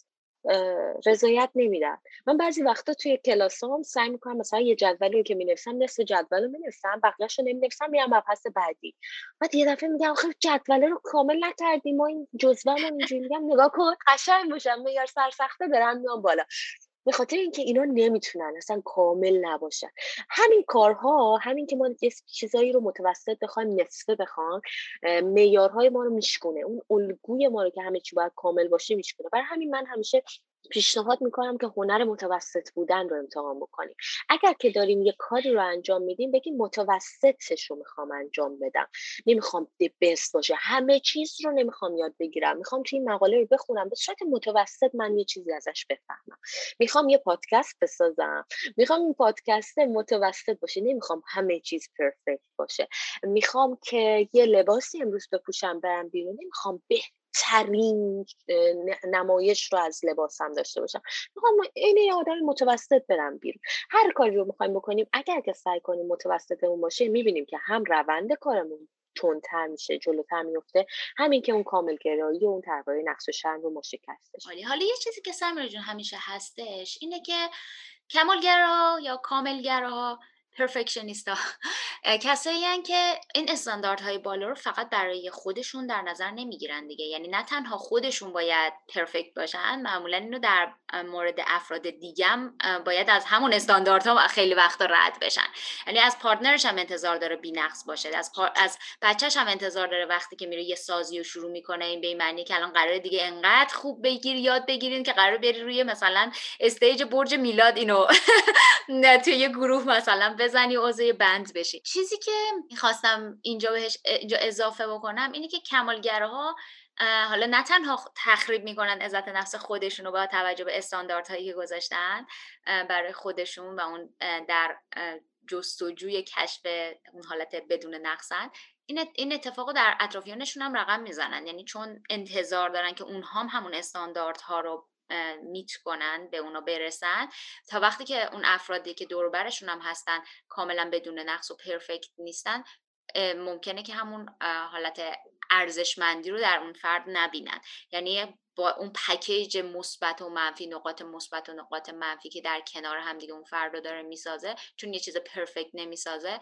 رضایت نمیدن. من بعضی وقتا توی کلاسام سعی می‌کنم مثلا یه جدولی رو که می‌نویسم نصف جدول رو می‌نویسم بقیهش رو نمی‌نویسم میرم مبحث بعدی. بعد یه دفعه میگم آخه جدوله رو کامل نکردیم ما این جزوه رو اینجوری میگم نگاه کن قشنگ باشم معیار سرسخته دارم میام بالا. به خاطر اینکه اینا نمی‌تونن اصلا کامل نباشن. همین کارها همین که ما یه چیزایی رو متوسط بخوایم نصفه بخوام معیارهای ما رو میشکونه. اون الگوی ما رو که همه چی باید کامل باشه میشکونه. برای همین من همیشه پیشنهاد می‌کنم که هنر متوسط بودن رو امتحان بکنیم اگر که داریم یه کاری رو انجام میدیم بگیم متوسطش رو می‌خوام انجام بدم. نمی‌خوام بست باشه. همه چیز رو نمی‌خوام یاد بگیرم. می‌خوام توی این مقاله رو بخونم. به صورت متوسط من یه چیزی ازش بفهمم. می‌خوام یه پادکست بسازم. می‌خوام این پادکست متوسط باشه. نمی‌خوام همه چیز پرفکت باشه. می‌خوام که یه لباسی امروز بپوشم برم بیرون. نمی‌خوام به ترین نمایش رو از لباسم داشته باشم. می‌خوام این یه آدم متوسط برم بیرون. هر کاری رو می‌خوایم بکنیم اگر که سعی کنیم متوسطمون باشه می‌بینیم که هم روند کارمون تندتر میشه جلوتر میفته همین که اون کامل گرایی و اون طرحهای نقص و شرم رو ما شکستش حالا یه چیزی که سمیر جون همیشه هستش اینه که کمالگرا یا کاملگرا پرفکشنیستا. کسایی که این استانداردهای بالا رو فقط برای خودشون در نظر نمی‌گیرن دیگه. یعنی نه تنها خودشون باید پرفکت باشن معمولا اینو در مورد افراد دیگم باید از همون استانداردها خیلی وقتا رد بشن. یعنی از پارتنرش هم انتظار داره بی‌نقص باشه. از پار... از بچهش هم انتظار داره وقتی که میره یه سازی رو شروع می‌کنه این به معنی که الان قرار دیگه انقدر خوب بگیر یاد بگیرین که قرار بری روی مثلا استیج برج میلاد اینو توی یه گروه مثلا بزنی عضو بند بشی. چیزی که می‌خواستم اینجا بهش اینجا اضافه بکنم اینه که کمالگرها حالا نه تنها تخریب می‌کنن عزت نفس خودشون رو با توجه به استانداردهایی که گذاشتن برای خودشون و اون در جستجوی کشف اون حالت بدون نقصن این اتفاق در اطرافیانشون هم رقم می‌زنن. یعنی چون انتظار دارن که اونها هم همون استانداردها رو میت کنن به اونا برسن. تا وقتی که اون افرادی که دور برشون هم هستن کاملا بدون نقص و پرفکت نیستن ممکنه که همون حالت ارزشمندی رو در اون فرد نبینن. یعنی با اون پکیج مثبت و منفی نقاط مثبت و نقاط منفی که در کنار هم دیگه اون فرد رو داره می‌سازه چون یه چیز پرفکت نمی‌سازه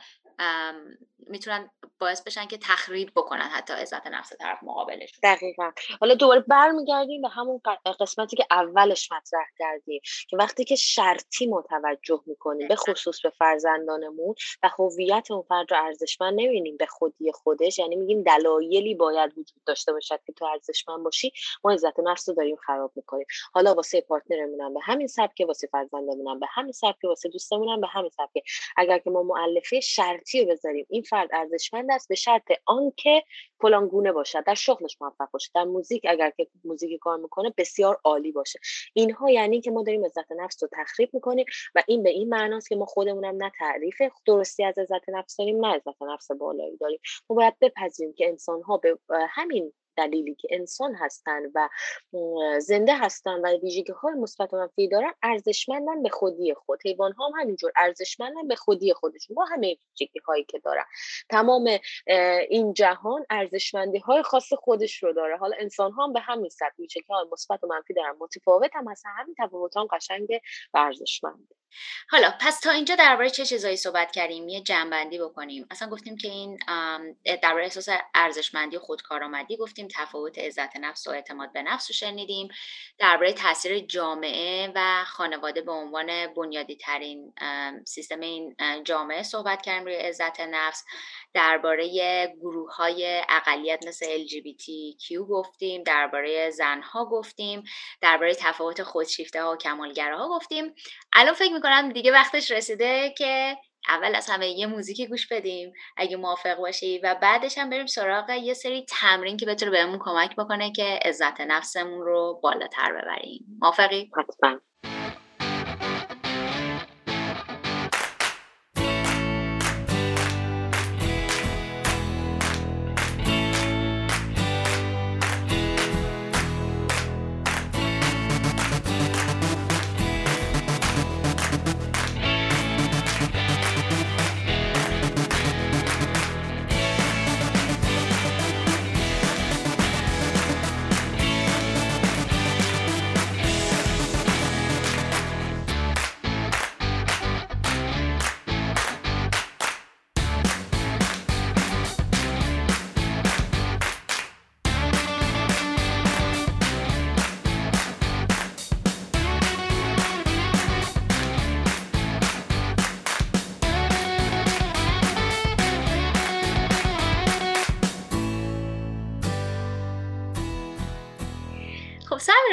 می‌تونن باعث بشن که تخریب بکنن حتی عزت نفس طرف مقابلش دقیقا. حالا دوباره برمیگردیم به همون قسمتی که اولش مطرح کردیم که وقتی که شرطی متوجه می‌کنیم به خصوص به فرزندانمون و هویت اون فرد رو ارزشمند نمی‌بینیم به خودی خودش یعنی میگیم دلایلی باید وجود داشته باشد که تو ارزشمند باشی ما عزت نفس رو داریم خراب می‌کنیم. حالا واسه پارتنرمون به همین سبک واسه فرزندمون به همین سبک واسه دوستمون به همین سبک اگر که ما مؤلفه شرطی رو بذاریم این فرد ارزشمند است به شرط آنکه فلان گونه باشد. در شغلش موفق باشه. در موزیک اگر که موزیک کار می‌کنه بسیار عالی باشه. اینها یعنی که ما داریم عزت نفس رو تخریب می‌کنیم و این به این معناست که ما خودمونم نه تعریف درستی از عزت نفس داریم نه عزت نفس بالایی داریم. ما باید بپذیریم که انسان ها به همین دلیلی که انسان هستن و زنده هستن و ویژگی های مثبت و منفی دارن ارزشمندن به خودی خود. حیوان ها هم همینجور ارزشمندن به خودی خودشون با همه ویژگی هایی که دارن. تمام این جهان ارزشمندی های خاص خودش رو داره. حالا انسان ها هم به همین سبب ویژگی های مثبت و منفی دارن. متفاوت هم هستن. همین تفاوت هم قشنگ و ارزشمنده حالا پس تا اینجا درباره چه چیزایی صحبت کردیم یه جنبندی بکنیم. اصلا گفتیم که این درباره احساس ارزشمندی و خودکارآمدی گفتیم تفاوت عزت نفس و اعتماد به نفس رو شنیدیم. درباره تاثیر جامعه و خانواده به عنوان بنیادی ترین سیستم این جامعه صحبت کردیم روی عزت نفس. درباره گروه های اقلیت مثل LGBTQ گفتیم درباره زنها گفتیم درباره تفاوت خودشیفته ها و کمالگره ها گفتیم. الان فکر می‌کنم دیگه وقتش رسیده که اول از همه یه موزیکی گوش بدیم اگه موافق باشی. و بعدش هم بریم سراغ یه سری تمرین که بتونه بهمون کمک بکنه که عزت نفسمون رو بالاتر ببریم. موافقی؟ حتما.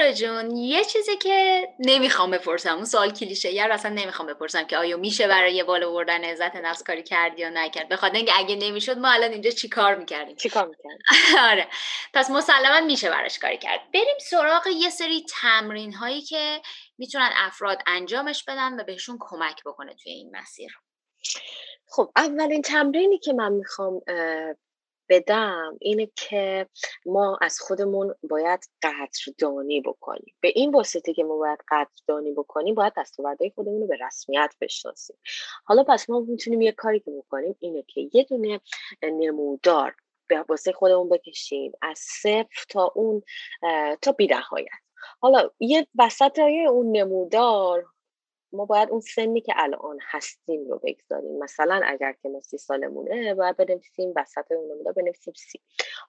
جون؟ یه چیزی که نمی‌خوام بپرسم. اون سوال کلیشه. گر اصلا نمی‌خوام بپرسم که آیا میشه برای یه بالا بردن عزت نفس کاری کردی یا نکرد. بخاطر اینکه اگه نمی‌شد ما الان اینجا چیکار می‌کردیم؟ چیکار می‌کردیم؟ آره. پس مسلما میشه براش کاری کرد. بریم سراغ یه سری تمرین هایی که می‌تونن افراد انجامش بدن و بهشون کمک بکنه توی این مسیر. خب اولین تمرینی که من می‌خوام بدم اینه که ما از خودمون باید قدردانی بکنیم. به این واسطه که ما باید قدردانی بکنیم باید دستاوردهای خودمون رو به رسمیت بشناسیم. حالا پس ما می‌تونیم یه کاری که بکنیم اینه که یه دونه نمودار واسه خودمون بکشیم از صفر تا اون تا بیدهایت حالا یه وسط اون نمودار ما باید اون سنی که الان هستیم رو بگذاریم. مثلا اگر که ما سی سالمونه باید بنویسیم وسط اون بنویسیم سی.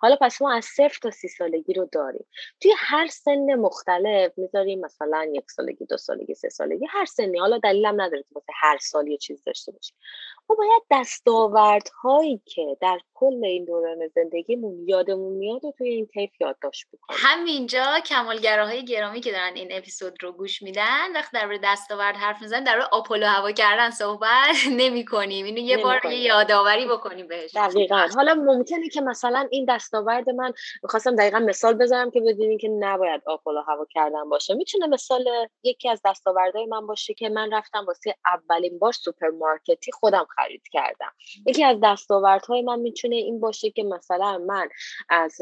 حالا پس ما از صفر تا سی سالگی رو داریم. توی هر سن مختلف می‌ذاریم مثلا یک سالگی دو سالگی سه سالگی هر سنی. حالا دلیلم نداره که واسه هر سال یه چیز داشته باشیم. ما باید دستاوردهایی که در کل این دوران زندگیمون یادمون میاد و توی این طیف یادداشت بکنیم. همینجا کمالگراهای گرامی که دارن این اپیزود رو گوش میدن وقتی در دستاورد حرف می‌زنیم در آپولو هوا کردن صحبت نمی کنیم اینو یه بار یه یادآوری بکنیم بهش. دقیقا. حالا ممکنه که مثلا این دستاورد من می‌خواستم دقیقا مثال بذارم که بدونین که نباید آپولو هوا کردن باشه. می‌تونه مثال یکی از دستاوردهای من باشه که من رفتم واسه اولین بار سوپرمارکتی خودم خرید کردم. یکی از دستاوردهای من می‌تونه این باشه که مثلا من از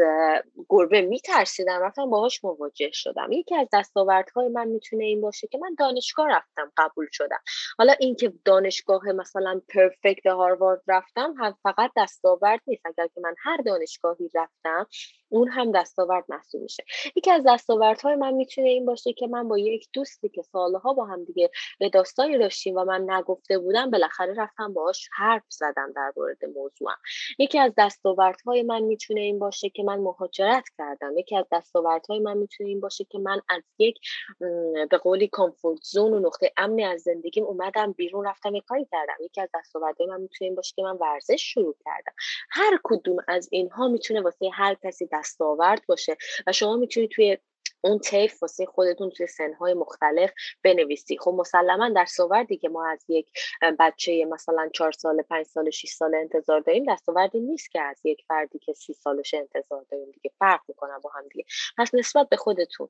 گربه میترسیدم رفتم باهاش مواجه شدم. یکی از دستاوردهای من می‌تونه این باشه که من دانشگاه رفتم. قبول شدم. حالا اینکه دانشگاه مثلا پرفکت هاروارد رفتم هم فقط دستاورد نیست. اگر که من هر دانشگاهی رفتم اون هم دستاورد محسوب میشه. یکی از دستاوردهای من می‌تونه این باشه که من با یک دوستی که سالها با هم دیگه داستانی داشتیم و من نگفته بودم بالاخره رفتم باهاش حرف زدم در مورد موضوعم. یکی از دستاوردهای من می‌تونه این باشه که من مهاجرت کردم. یکی از دستاوردهای من می‌تونه این باشه که من از یک به قولی کامفورت زون و نقطه امنی از زندگیم اومدم بیرون رفتم یک کاری کردم. یکی از دستاوردهای من می‌تونه این باشه که من ورزش شروع کردم. هر کدوم از اینها می‌تونه واسه هر کسی دستاورد باشه و شما می‌تونید توی اون تیف واسه خودتون توی سنهای مختلف بنویسی خب مسلما در ساوردی که ما از یک بچه مثلا چهار سال پنج سال 6 سال انتظار داریم دستاوردی نیست که از یک فردی که سی سالش انتظار داریم دیگه. فرق می‌کنن با هم دیگه. پس نسبت به خودتون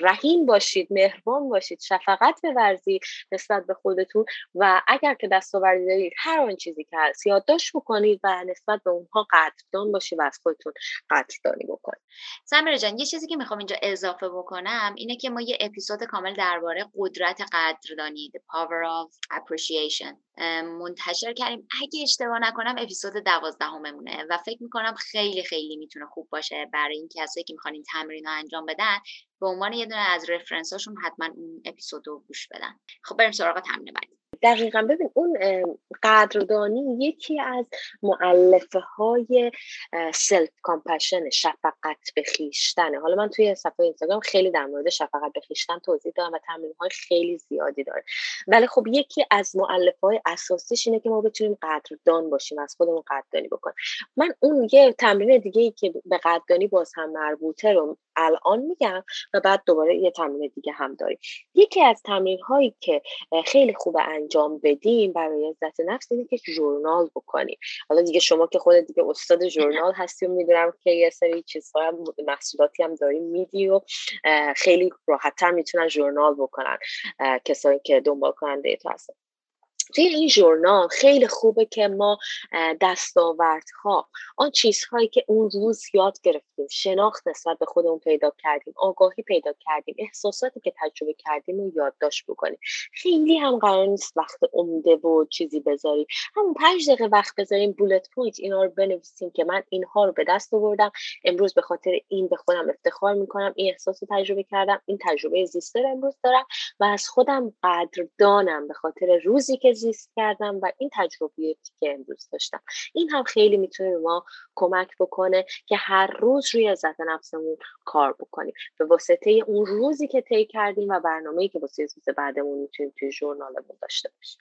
رحیم باشید مهربان باشید شفقت بورزید نسبت به خودتون و اگر که دستاوردی دارید هر آن چیزی که هست یادداشت بکنید و نسبت به اونها قدردان باشید و از خودتون قدردانی بکنید. سمیرا جان یه چیزی که می‌خوام اینجا اضافه بکنم اینه که ما یه اپیزود کامل درباره قدرت قدردانی The Power of Appreciation. منتشر کردیم. اگه اشتباه نکنم اپیزود دوازدهممونه و فکر می‌کنم خیلی خیلی می‌تونه خوب باشه برای این کسایی که می‌خوان این تمرین رو انجام بدن. به عنوان یه دونه از reference هاشون حتما اون اپیزود رو گوش بدن. خب بریم سراغ تمرین بعدی. دقیقا ببین اون قدردانی یکی از مؤلفه های self-compassion شفقت به حالا من توی صفحه اینستاگرام خیلی در مورد شفقت به توضیح دادم و تمرین های خیلی زیادی داره. ولی خب یکی از مؤلفه های اساسیش اینه که ما بتونیم قدردان باشیم از خودمون قدردانی بکنیم. من اون یه تمرین دیگه ای که به قدردانی باز هم مربوطه رو الان میگم و بعد دوباره یه تمرین دیگه هم داریم. یکی از تمرین هایی که خیلی خوب انجام بدیم برای عزت نفس اینه که ژورنال بکنیم. حالا دیگه شما که خود دیگه استاد ژورنال هستی و می‌دونم که یه سری چیزها هم محصولاتی هم داریم میدی و خیلی راحتتر می‌تونن ژورنال بکنن کسایی که دنبال کننده تو هستن. توی این ژورنال خیلی خوبه که ما دستاوردها آن چیزهایی که اون روز یاد گرفتیم شناخت نسبت به خودمون پیدا کردیم آگاهی پیدا کردیم احساساتی که تجربه کردیم و یادداشت بکنیم. خیلی هم قرار نیست وقت عمده و چیزی بذاریم. همون پنج دقیقه وقت بذاریم bullet point اینا رو بنویسیم که من اینها رو به دست آوردم. امروز به خاطر این به خودم افتخار می‌کنم این احساس رو تجربه کردم این تجربه زیسته رو امروز دارم و از خودم قدردانم به خاطر روزی که زیست کردم و این تجربیاتی که امروز داشتم. این هم خیلی می‌تونه ما کمک بکنه که هر روز روی عزت نفسمون کار بکنیم. به واسطه اون روزی که طی کردیم و برنامه‌ای که واسه روز بعدمون می‌تونیم توی ژورنالمون داشته باشیم.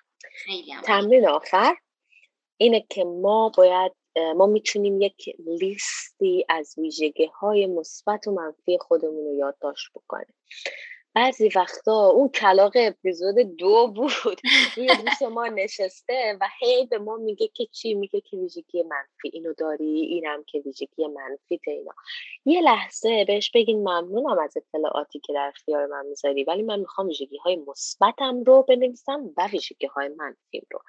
تمرین آخر اینه که ما باید ما می‌تونیم یک لیستی از ویژگی های مثبت و منفی خودمون رو یادداشت بکنیم. بعضی وقتا اون کلاق اپیزود دو بود. روی دوست ما نشسته و هی به ما میگه که چی؟ میگه که ویژگی منفی. اینو داری؟ اینم که ویژگی منفی اینا. یه لحظه بهش بگین ممنونم از اطلاعاتی که در اختیار من می‌ذاری ولی من می‌خوام ویژگی های مثبتم رو بنویسم و ویژگی های منفیم رو.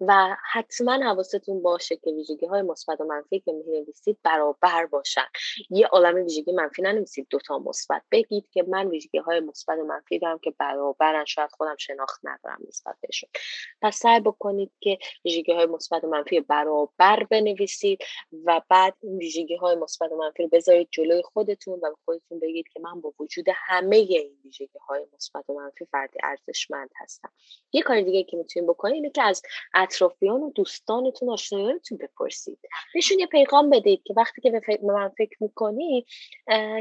و حتما حواستون باشه که ویژگی های مثبت و منفی که می‌نویسید برابر باشن. یه عالم ویژگی منفی ننویسید دوتا مثبت بگید که من ویژگی های مثبت و منفی دارم که برابرن شاید خودم شناخت ندارم نسبت بهشون. پس سعی بکنید که ویژگی های مثبت و منفی برابر بنویسید و بعد این ویژگی های مثبت و منفی رو بذارید جلوی خودتون و به خودتون بگید که من با وجود همه این ویژگی های مثبت و منفی فردی ارزشمند هستم. یه کار دیگه که می‌تونید بکنید اینه که از اطرافیان و دوستانتون آشنایانتون بپرسید. بهشون یه پیغام بدید که وقتی که به من فکر می‌کنی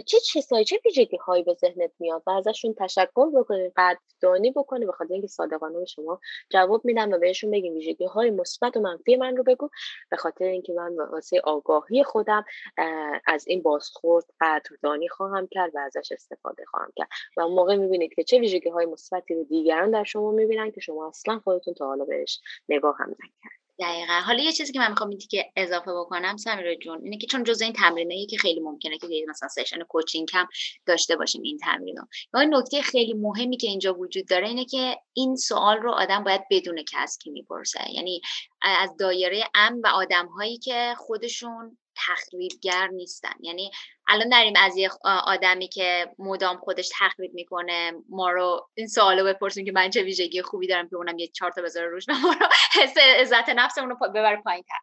چه چیزهایی چه ویژگی هایی به ذهنت میاد و ازش ازشون تشکر بکنید قدردانی بکنید به خاطر اینکه صادقانه به شما جواب میدم و بهشون بگیم ویژگی های مثبت و منفی من رو بگو. به خاطر اینکه من واسه آگاهی خودم از این بازخورد قدردانی خواهم کرد و ازش استفاده خواهم کرد. و موقع می‌بینید که چه ویژگی های مثبتی رو دیگران در شما می‌بینن که شما اصلا خودتون تا حالا بهش نگاه هم نکرد. دقیقا. حالا یه چیزی که من می‌خوام که اضافه بکنم سمیرا جون اینه که چون جزء این تمرینه که خیلی ممکنه که مثلا سشن کوچینگ هم داشته باشیم این تمرین رو این نکته خیلی مهمی که اینجا وجود داره اینه که این سوال رو آدم باید بدونه که از کی می‌پرسه. یعنی از دایره امن و آدم هایی که خودشون تخریبگر نیستن. یعنی الان داریم از یه آدمی که مدام خودش تخریب می‌کنه ما رو این سوالو بپرسیم که من چه ویژگی خوبی دارم که اونم یه چهار تا بذاره روش و ما رو حس عزت نفسمون رو ببر پایین تر.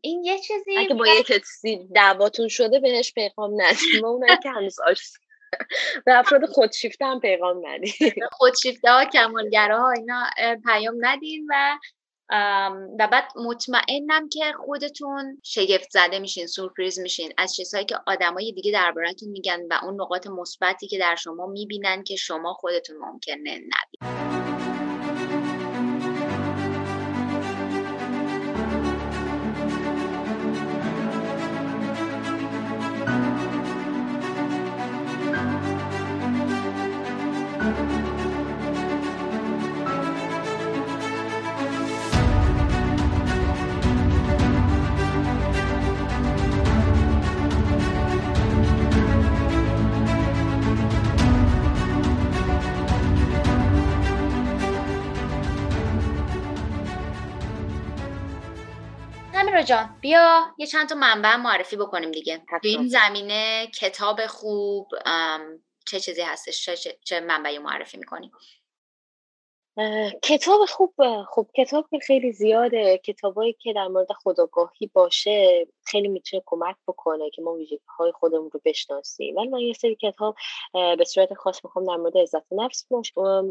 این یه چیزی اگه با یه کسی دعواتون شده بهش پیغام ندیم. اونایی که هنوز به افراد خودشیفته هم پیغام ندیم. خودشیفته ها ها اینا پیام ندین و و بعد مطمئنم که خودتون شگفت زده میشین سورپریز میشین از چیزهایی که آدمای دیگه دربارتون میگن و اون نقاط مثبتی که در شما می‌بینن که شما خودتون ممکنه نبینید. بیا یه چند تا منبع معرفی بکنیم دیگه. تو این زمینه کتاب خوب چه چیزی هستش؟ چه, چه منبعی معرفی می‌کنیم کتاب خوب خوب. کتاب که خیلی زیاده. کتابایی که در مورد خداگاهی باشه خیلی می‌تونه کمک بکنه که ما ویژگی های خودمون رو بشناسیم. ولی من یه سری کتاب به صورت خاص می‌خوام در مورد عزت نفس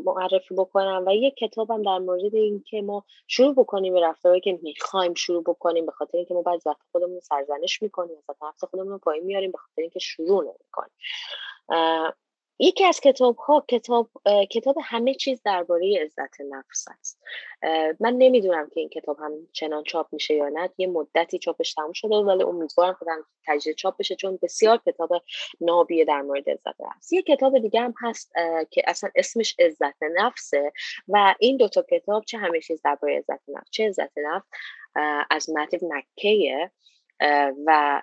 معرفی بکنم و یه کتابم در مورد اینکه ما شروع بکنیم به رفتارهایی که می‌خوایم شروع بکنیم به خاطر اینکه ما بعض وقت خودمون سرزنش می‌کنیم عزت نفس خودمون رو پایین میاریم به خاطر اینکه شروع نمی‌کنیم. یکی از کتاب ها کتاب کتاب همه چیز درباره عزت نفس است. من نمی‌دونم که این کتاب هم چنان چاپ میشه یا نه. یه مدتی چاپش تموم شده ولی امیدوارم خودم تجدید چاپ بشه چون بسیار کتاب نابیه در مورد عزت نفس. یه کتاب دیگه هم هست که اصلا اسمش عزت نفسه و این دوتا کتاب چه همه چیز درباره عزت نفس چه عزت نفس از متیو مکیه و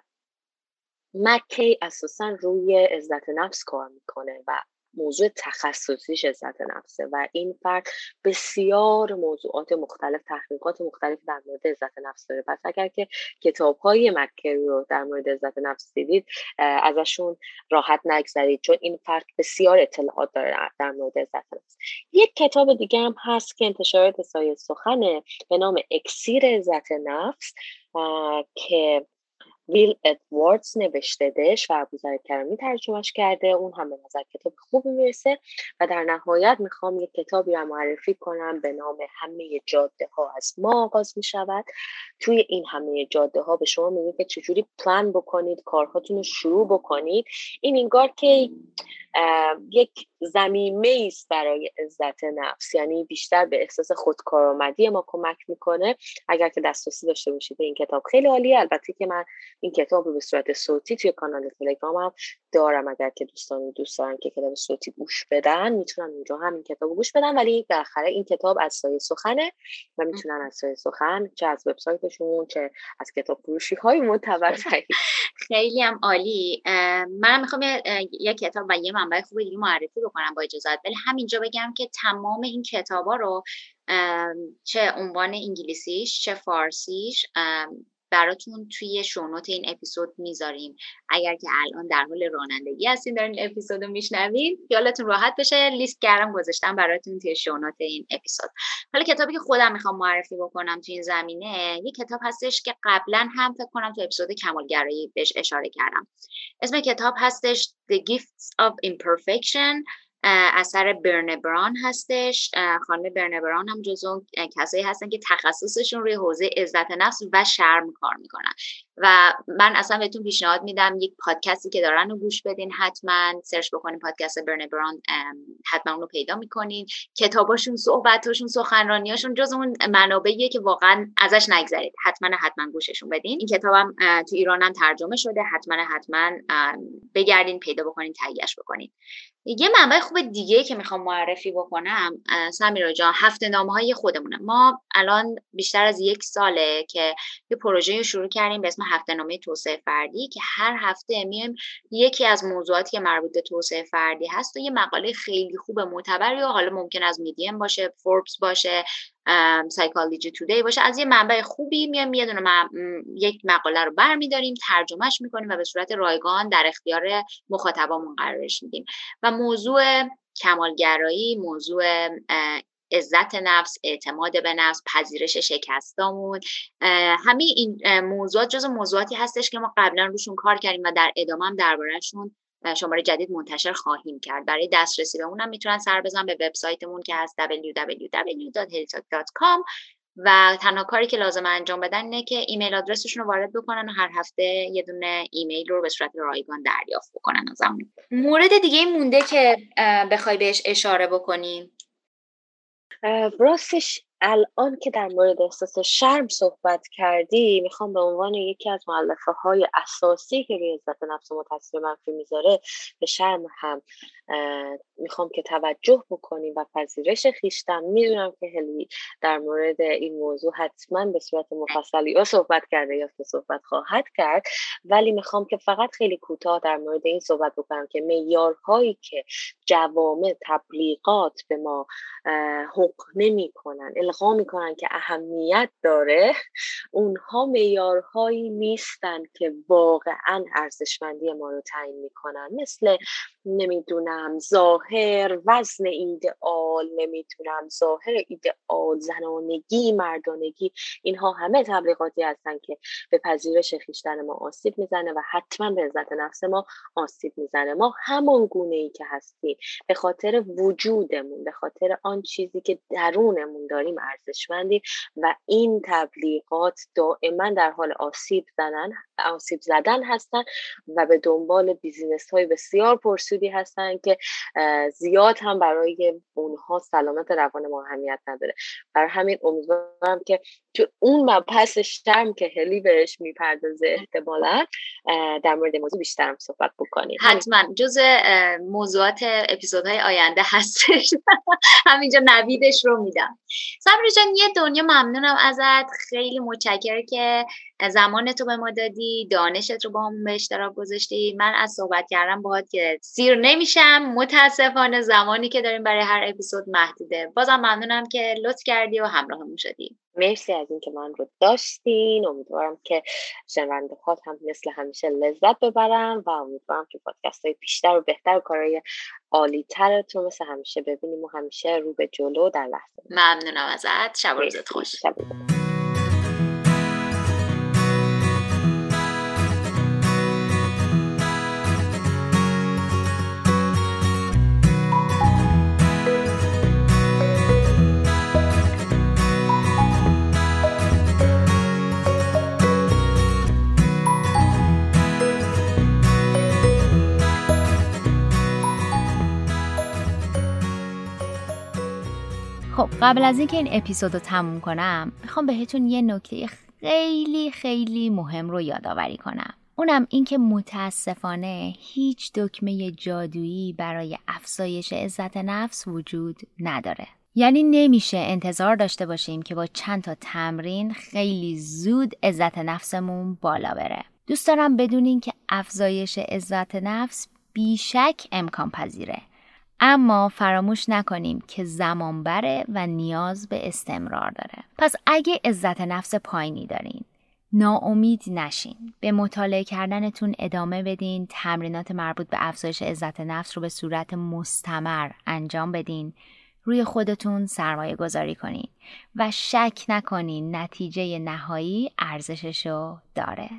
مکی اساسا روی عزت نفس کار می‌کنه و موضوع تخصصیش عزت نفسه و این فرد بسیار موضوعات مختلف تحقیقات مختلف در مورد عزت نفس داره. پس اگر که کتاب های رو در مورد عزت نفس دیدید ازشون راحت نگذرید چون این فرد بسیار اطلاعات داره در مورد عزت نفس. یک کتاب دیگه هم هست که انتشارات سایه سخنه به نام اکسیر عزت نفس که ویل ادواردز نوشتهدش و ابوذر کرامی ترجمهش کرده. اون هم به نظر کتاب خوبی می‌رسه و در نهایت می‌خوام یک کتابی رو معرفی کنم به نام همه جاده ها از ما آغاز می‌شود. توی این همه جاده ها به شما میگه که چجوری پلان بکنید کارهاتون رو شروع بکنید. این انگار که یک زمینه است برای عزت نفس. یعنی بیشتر به احساس خودکارآمدی ما کمک می‌کنه. اگر که دسترسی داشته باشید به این کتاب. خیلی عالیه. البته که من این کتاب رو به صورت صوتی توی کانال تلگرامم دارم. اگر که دوستان دوست دارن که کتاب صوتی گوش بدن می‌تونن اونجا هم این کتاب گوش بدن. ولی بالاخره این کتاب از سایه سخنه و می‌تونن از سایه سخن چه از وبسایتشون چه از کتاب فروشی های معتبر خیلی هم عالی. من می‌خوام یه کتاب و یه منبع خوب دیگه معرفی بکنم با اجازت ولی همینجا بگم که تمام این کتابا رو چه عنوان انگلیسیش چه فارسیش براتون توی شونوت این اپیزود می‌ذاریم. اگر که الان در حال رانندگی هستین دارین اپیزود رو میشنوین خیالتون راحت بشه لیست کردم گذاشتم براتون توی شونوت این اپیزود. حالا کتابی که خودم می‌خوام معرفی بکنم توی این زمینه یه کتاب هستش که قبلا هم فکر کنم تو اپیزود کمالگرایی بهش اشاره کردم. اسم کتاب هستش The Gifts of Imperfection. اثر برنبران هستش. خانم برنبران هم جزو کسایی هستن که تخصصشون روی حوزه عزت نفس و شرم کار می‌کنن. و من اصلا بهتون پیشنهاد میدم یک پادکستی که دارن رو گوش بدین حتما. سرچ بکنین پادکست برنبران حتما اونو پیدا می‌کنین. کتاباشون صحبتاشون سخنرانیاشون جز اون منابعیه که واقعا ازش نگذرید. حتما حتما گوششون بدین. این کتابم تو ایران هم ترجمه شده. حتما حتما بگردین پیدا بکنین تهیهش بکنین. یه منبع خوب دیگه که می‌خوام معرفی بکنم سمیرا جان هفته نامه های خودمونه. ما الان بیشتر از یک ساله که یه پروژه شروع کردیم به اسم هفته نامه توسعه فردی که هر هفته میم یکی از موضوعاتی که مربوط به توسعه فردی هست و یه مقاله خیلی خوب معتبر یا حالا ممکن از میدیم باشه فوربس باشه سایکولوژی تودی باشه. از یه منبع خوبی میام یه دونه یک مقاله رو برمیداریم ترجمهش می‌کنیم و به صورت رایگان در اختیار مخاطبامون قرارش میدیم. و موضوع کمالگرایی موضوع عزت نفس اعتماد به نفس پذیرش شکستامون همه این موضوعات جز موضوعاتی هستش که ما قبلا روشون کار کردیم و در ادامه هم دربارهشون شماره جدید منتشر خواهیم کرد. برای دسترسی به اونم می‌تونن سر بزن به وبسایتمون که هست www.helitoc.com و تنها کاری که لازم انجام بدن اینه که ایمیل آدرسشون رو وارد بکنن و هر هفته یه دونه ایمیل رو به صورت رایگان دریافت بکنن ازمون. مورد دیگه مونده که بخوای بهش اشاره بکنیم راستش الان که در مورد احساس شرم صحبت کردی می‌خوام به عنوان یکی از معلفه های اساسی که روی عزت نفس ما تاثیر منفی می‌ذاره به شرم هم می‌خوام که توجه بکنیم و پذیرش خیشتن. می‌دونم که هلی در مورد این موضوع حتما به صورت مفصلی یا صحبت کرده یا که صحبت خواهد کرد. ولی می‌خوام که فقط خیلی کوتاه در مورد این صحبت بکنم که معیارهایی که جوامع تبلیغات به ما حق نمی‌کنن. القا می‌کنن که اهمیت داره اونها معیارهایی نیستن که واقعا ارزشمندی ما رو تعیین می‌کنن. مثل نمی‌دونم ظاهر وزن ایدئال نمی‌تونم ظاهر ایدئال زنانگی مردانگی اینها همه تبلیغاتی هستن که به پذیرش خیشتن ما آسیب می‌زنه و حتما به عزت نفس ما آسیب می‌زنه. ما همان گونه ای که هستیم به خاطر وجودمون به خاطر آن چیزی که درونمون داریم ارزشمندیم و این تبلیغات دائما در حال آسیب زدن آسیب زدن هستن و به دنبال بیزینس های بسیار پرسودی هستن که زیاد هم برای اونها سلامت روان ما اهمیت نداره. برای همین امیدوارم که تو اون مبحث شرم که هلی بهش می‌پردازه احتمالا در مورد موضوع بیشترم صحبت بکنیم. حتما. جز موضوعات اپیزودهای آینده هستش. همینجا نویدش رو میدم. صبر جان یه دنیا ممنونم ازت. خیلی متشکر که زمان تو به ما دادی دانشت رو با هم به اشتراک گذاشتی. من از صحبت کردم باهات که سیر نمیشم. متاسفانه زمانی که داریم برای هر اپیزود محدوده. بازم ممنونم که لطف کردی و همراهمون شدی. مرسی از اینکه من رو داشتین. امیدوارم که شنونده هم مثل همیشه لذت ببرم و امیدوارم که پادکست های بیشتر و بهتر و کارهای عالی ترتون مثل همیشه ببینیم و همیشه رو به جلو در لحظه. ممنونم ازت. شب روزت خوش. خب قبل از اینکه این اپیزود رو تموم کنم می‌خوام بهتون یه نکته خیلی خیلی مهم رو یادآوری کنم. اونم اینکه متاسفانه هیچ دکمه جادویی برای افزایش عزت نفس وجود نداره. یعنی نمیشه انتظار داشته باشیم که با چند تا تمرین خیلی زود عزت نفسمون بالا بره. دوست دارم بدونین که افزایش عزت نفس بیشک امکان پذیره اما فراموش نکنیم که زمان بره و نیاز به استمرار داره. پس اگه عزت نفس پایینی دارین ناامید نشین. به مطالعه کردنتون ادامه بدین. تمرینات مربوط به افزایش عزت نفس رو به صورت مستمر انجام بدین. روی خودتون سرمایه گذاری کنین و شک نکنین نتیجه نهایی ارزششو داره.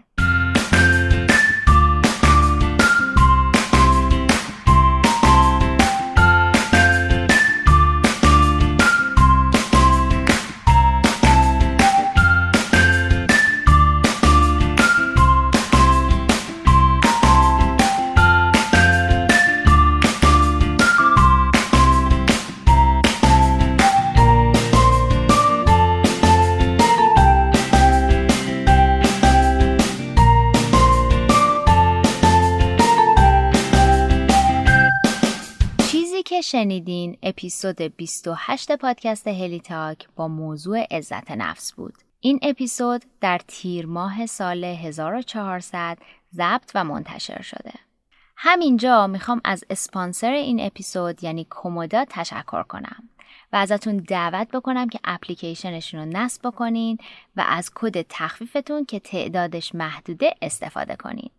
شنیدین اپیزود 28 پادکست هلی تاک با موضوع عزت نفس بود. این اپیزود در تیر ماه سال 1400 ضبط و منتشر شده. همینجا می‌خوام از اسپانسر این اپیزود یعنی کومودا تشکر کنم و ازتون دعوت بکنم که اپلیکیشنشون رو نصب بکنین و از کد تخفیفتون که تعدادش محدوده استفاده کنین.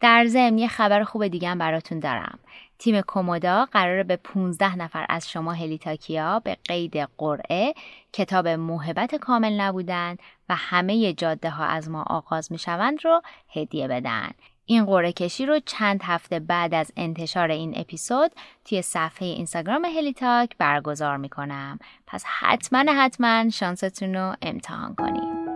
در ضمن یه خبر خوب دیگه براتون دارم. تیم کومودا قراره به 15 نفر از شما هلیتاکیا به قید قرعه کتاب موهبت کامل نبودن و همه جاده ها از ما آغاز می شوند رو هدیه بدن. این قرعه کشی رو چند هفته بعد از انتشار این اپیزود توی صفحه اینستاگرام هلیتاک برگزار می کنم. پس حتما حتما شانستون رو امتحان کنید.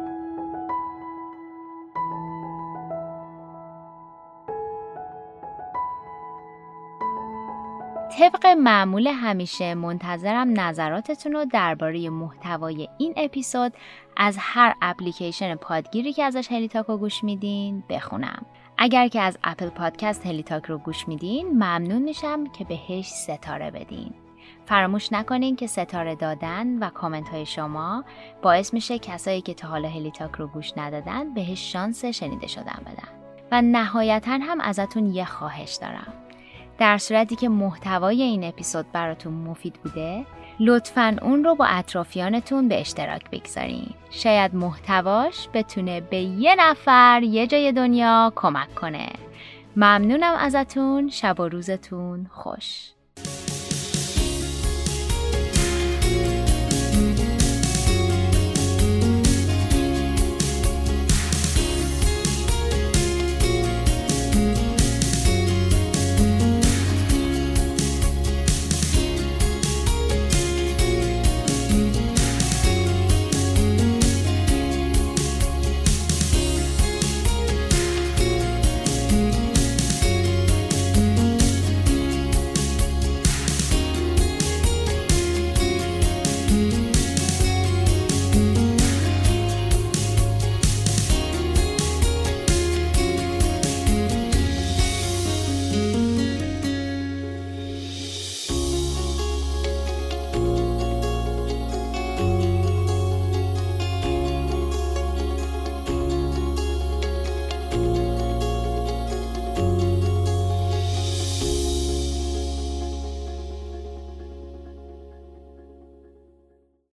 طبق معمول همیشه منتظرم نظراتتون رو درباره محتوای این اپیزود از هر اپلیکیشن پادگیری که ازش هلیتاک رو گوش میدین بخونم. اگر که از Apple Podcast هلیتاک رو گوش میدین ممنون میشم که بهش ستاره بدین. فراموش نکنین که ستاره دادن و کامنت های شما باعث میشه کسایی که تا حالا هلیتاک رو گوش ندادن بهش شانس شنیده شدن بدن. و نهایتا هم ازتون یه خواهش دارم. در صورتی که محتوای این اپیزود براتون مفید بوده لطفا اون رو با اطرافیانتون به اشتراک بگذارین. شاید محتواش بتونه به یه نفر یه جای دنیا کمک کنه. ممنونم ازتون. شب و روزتون خوش.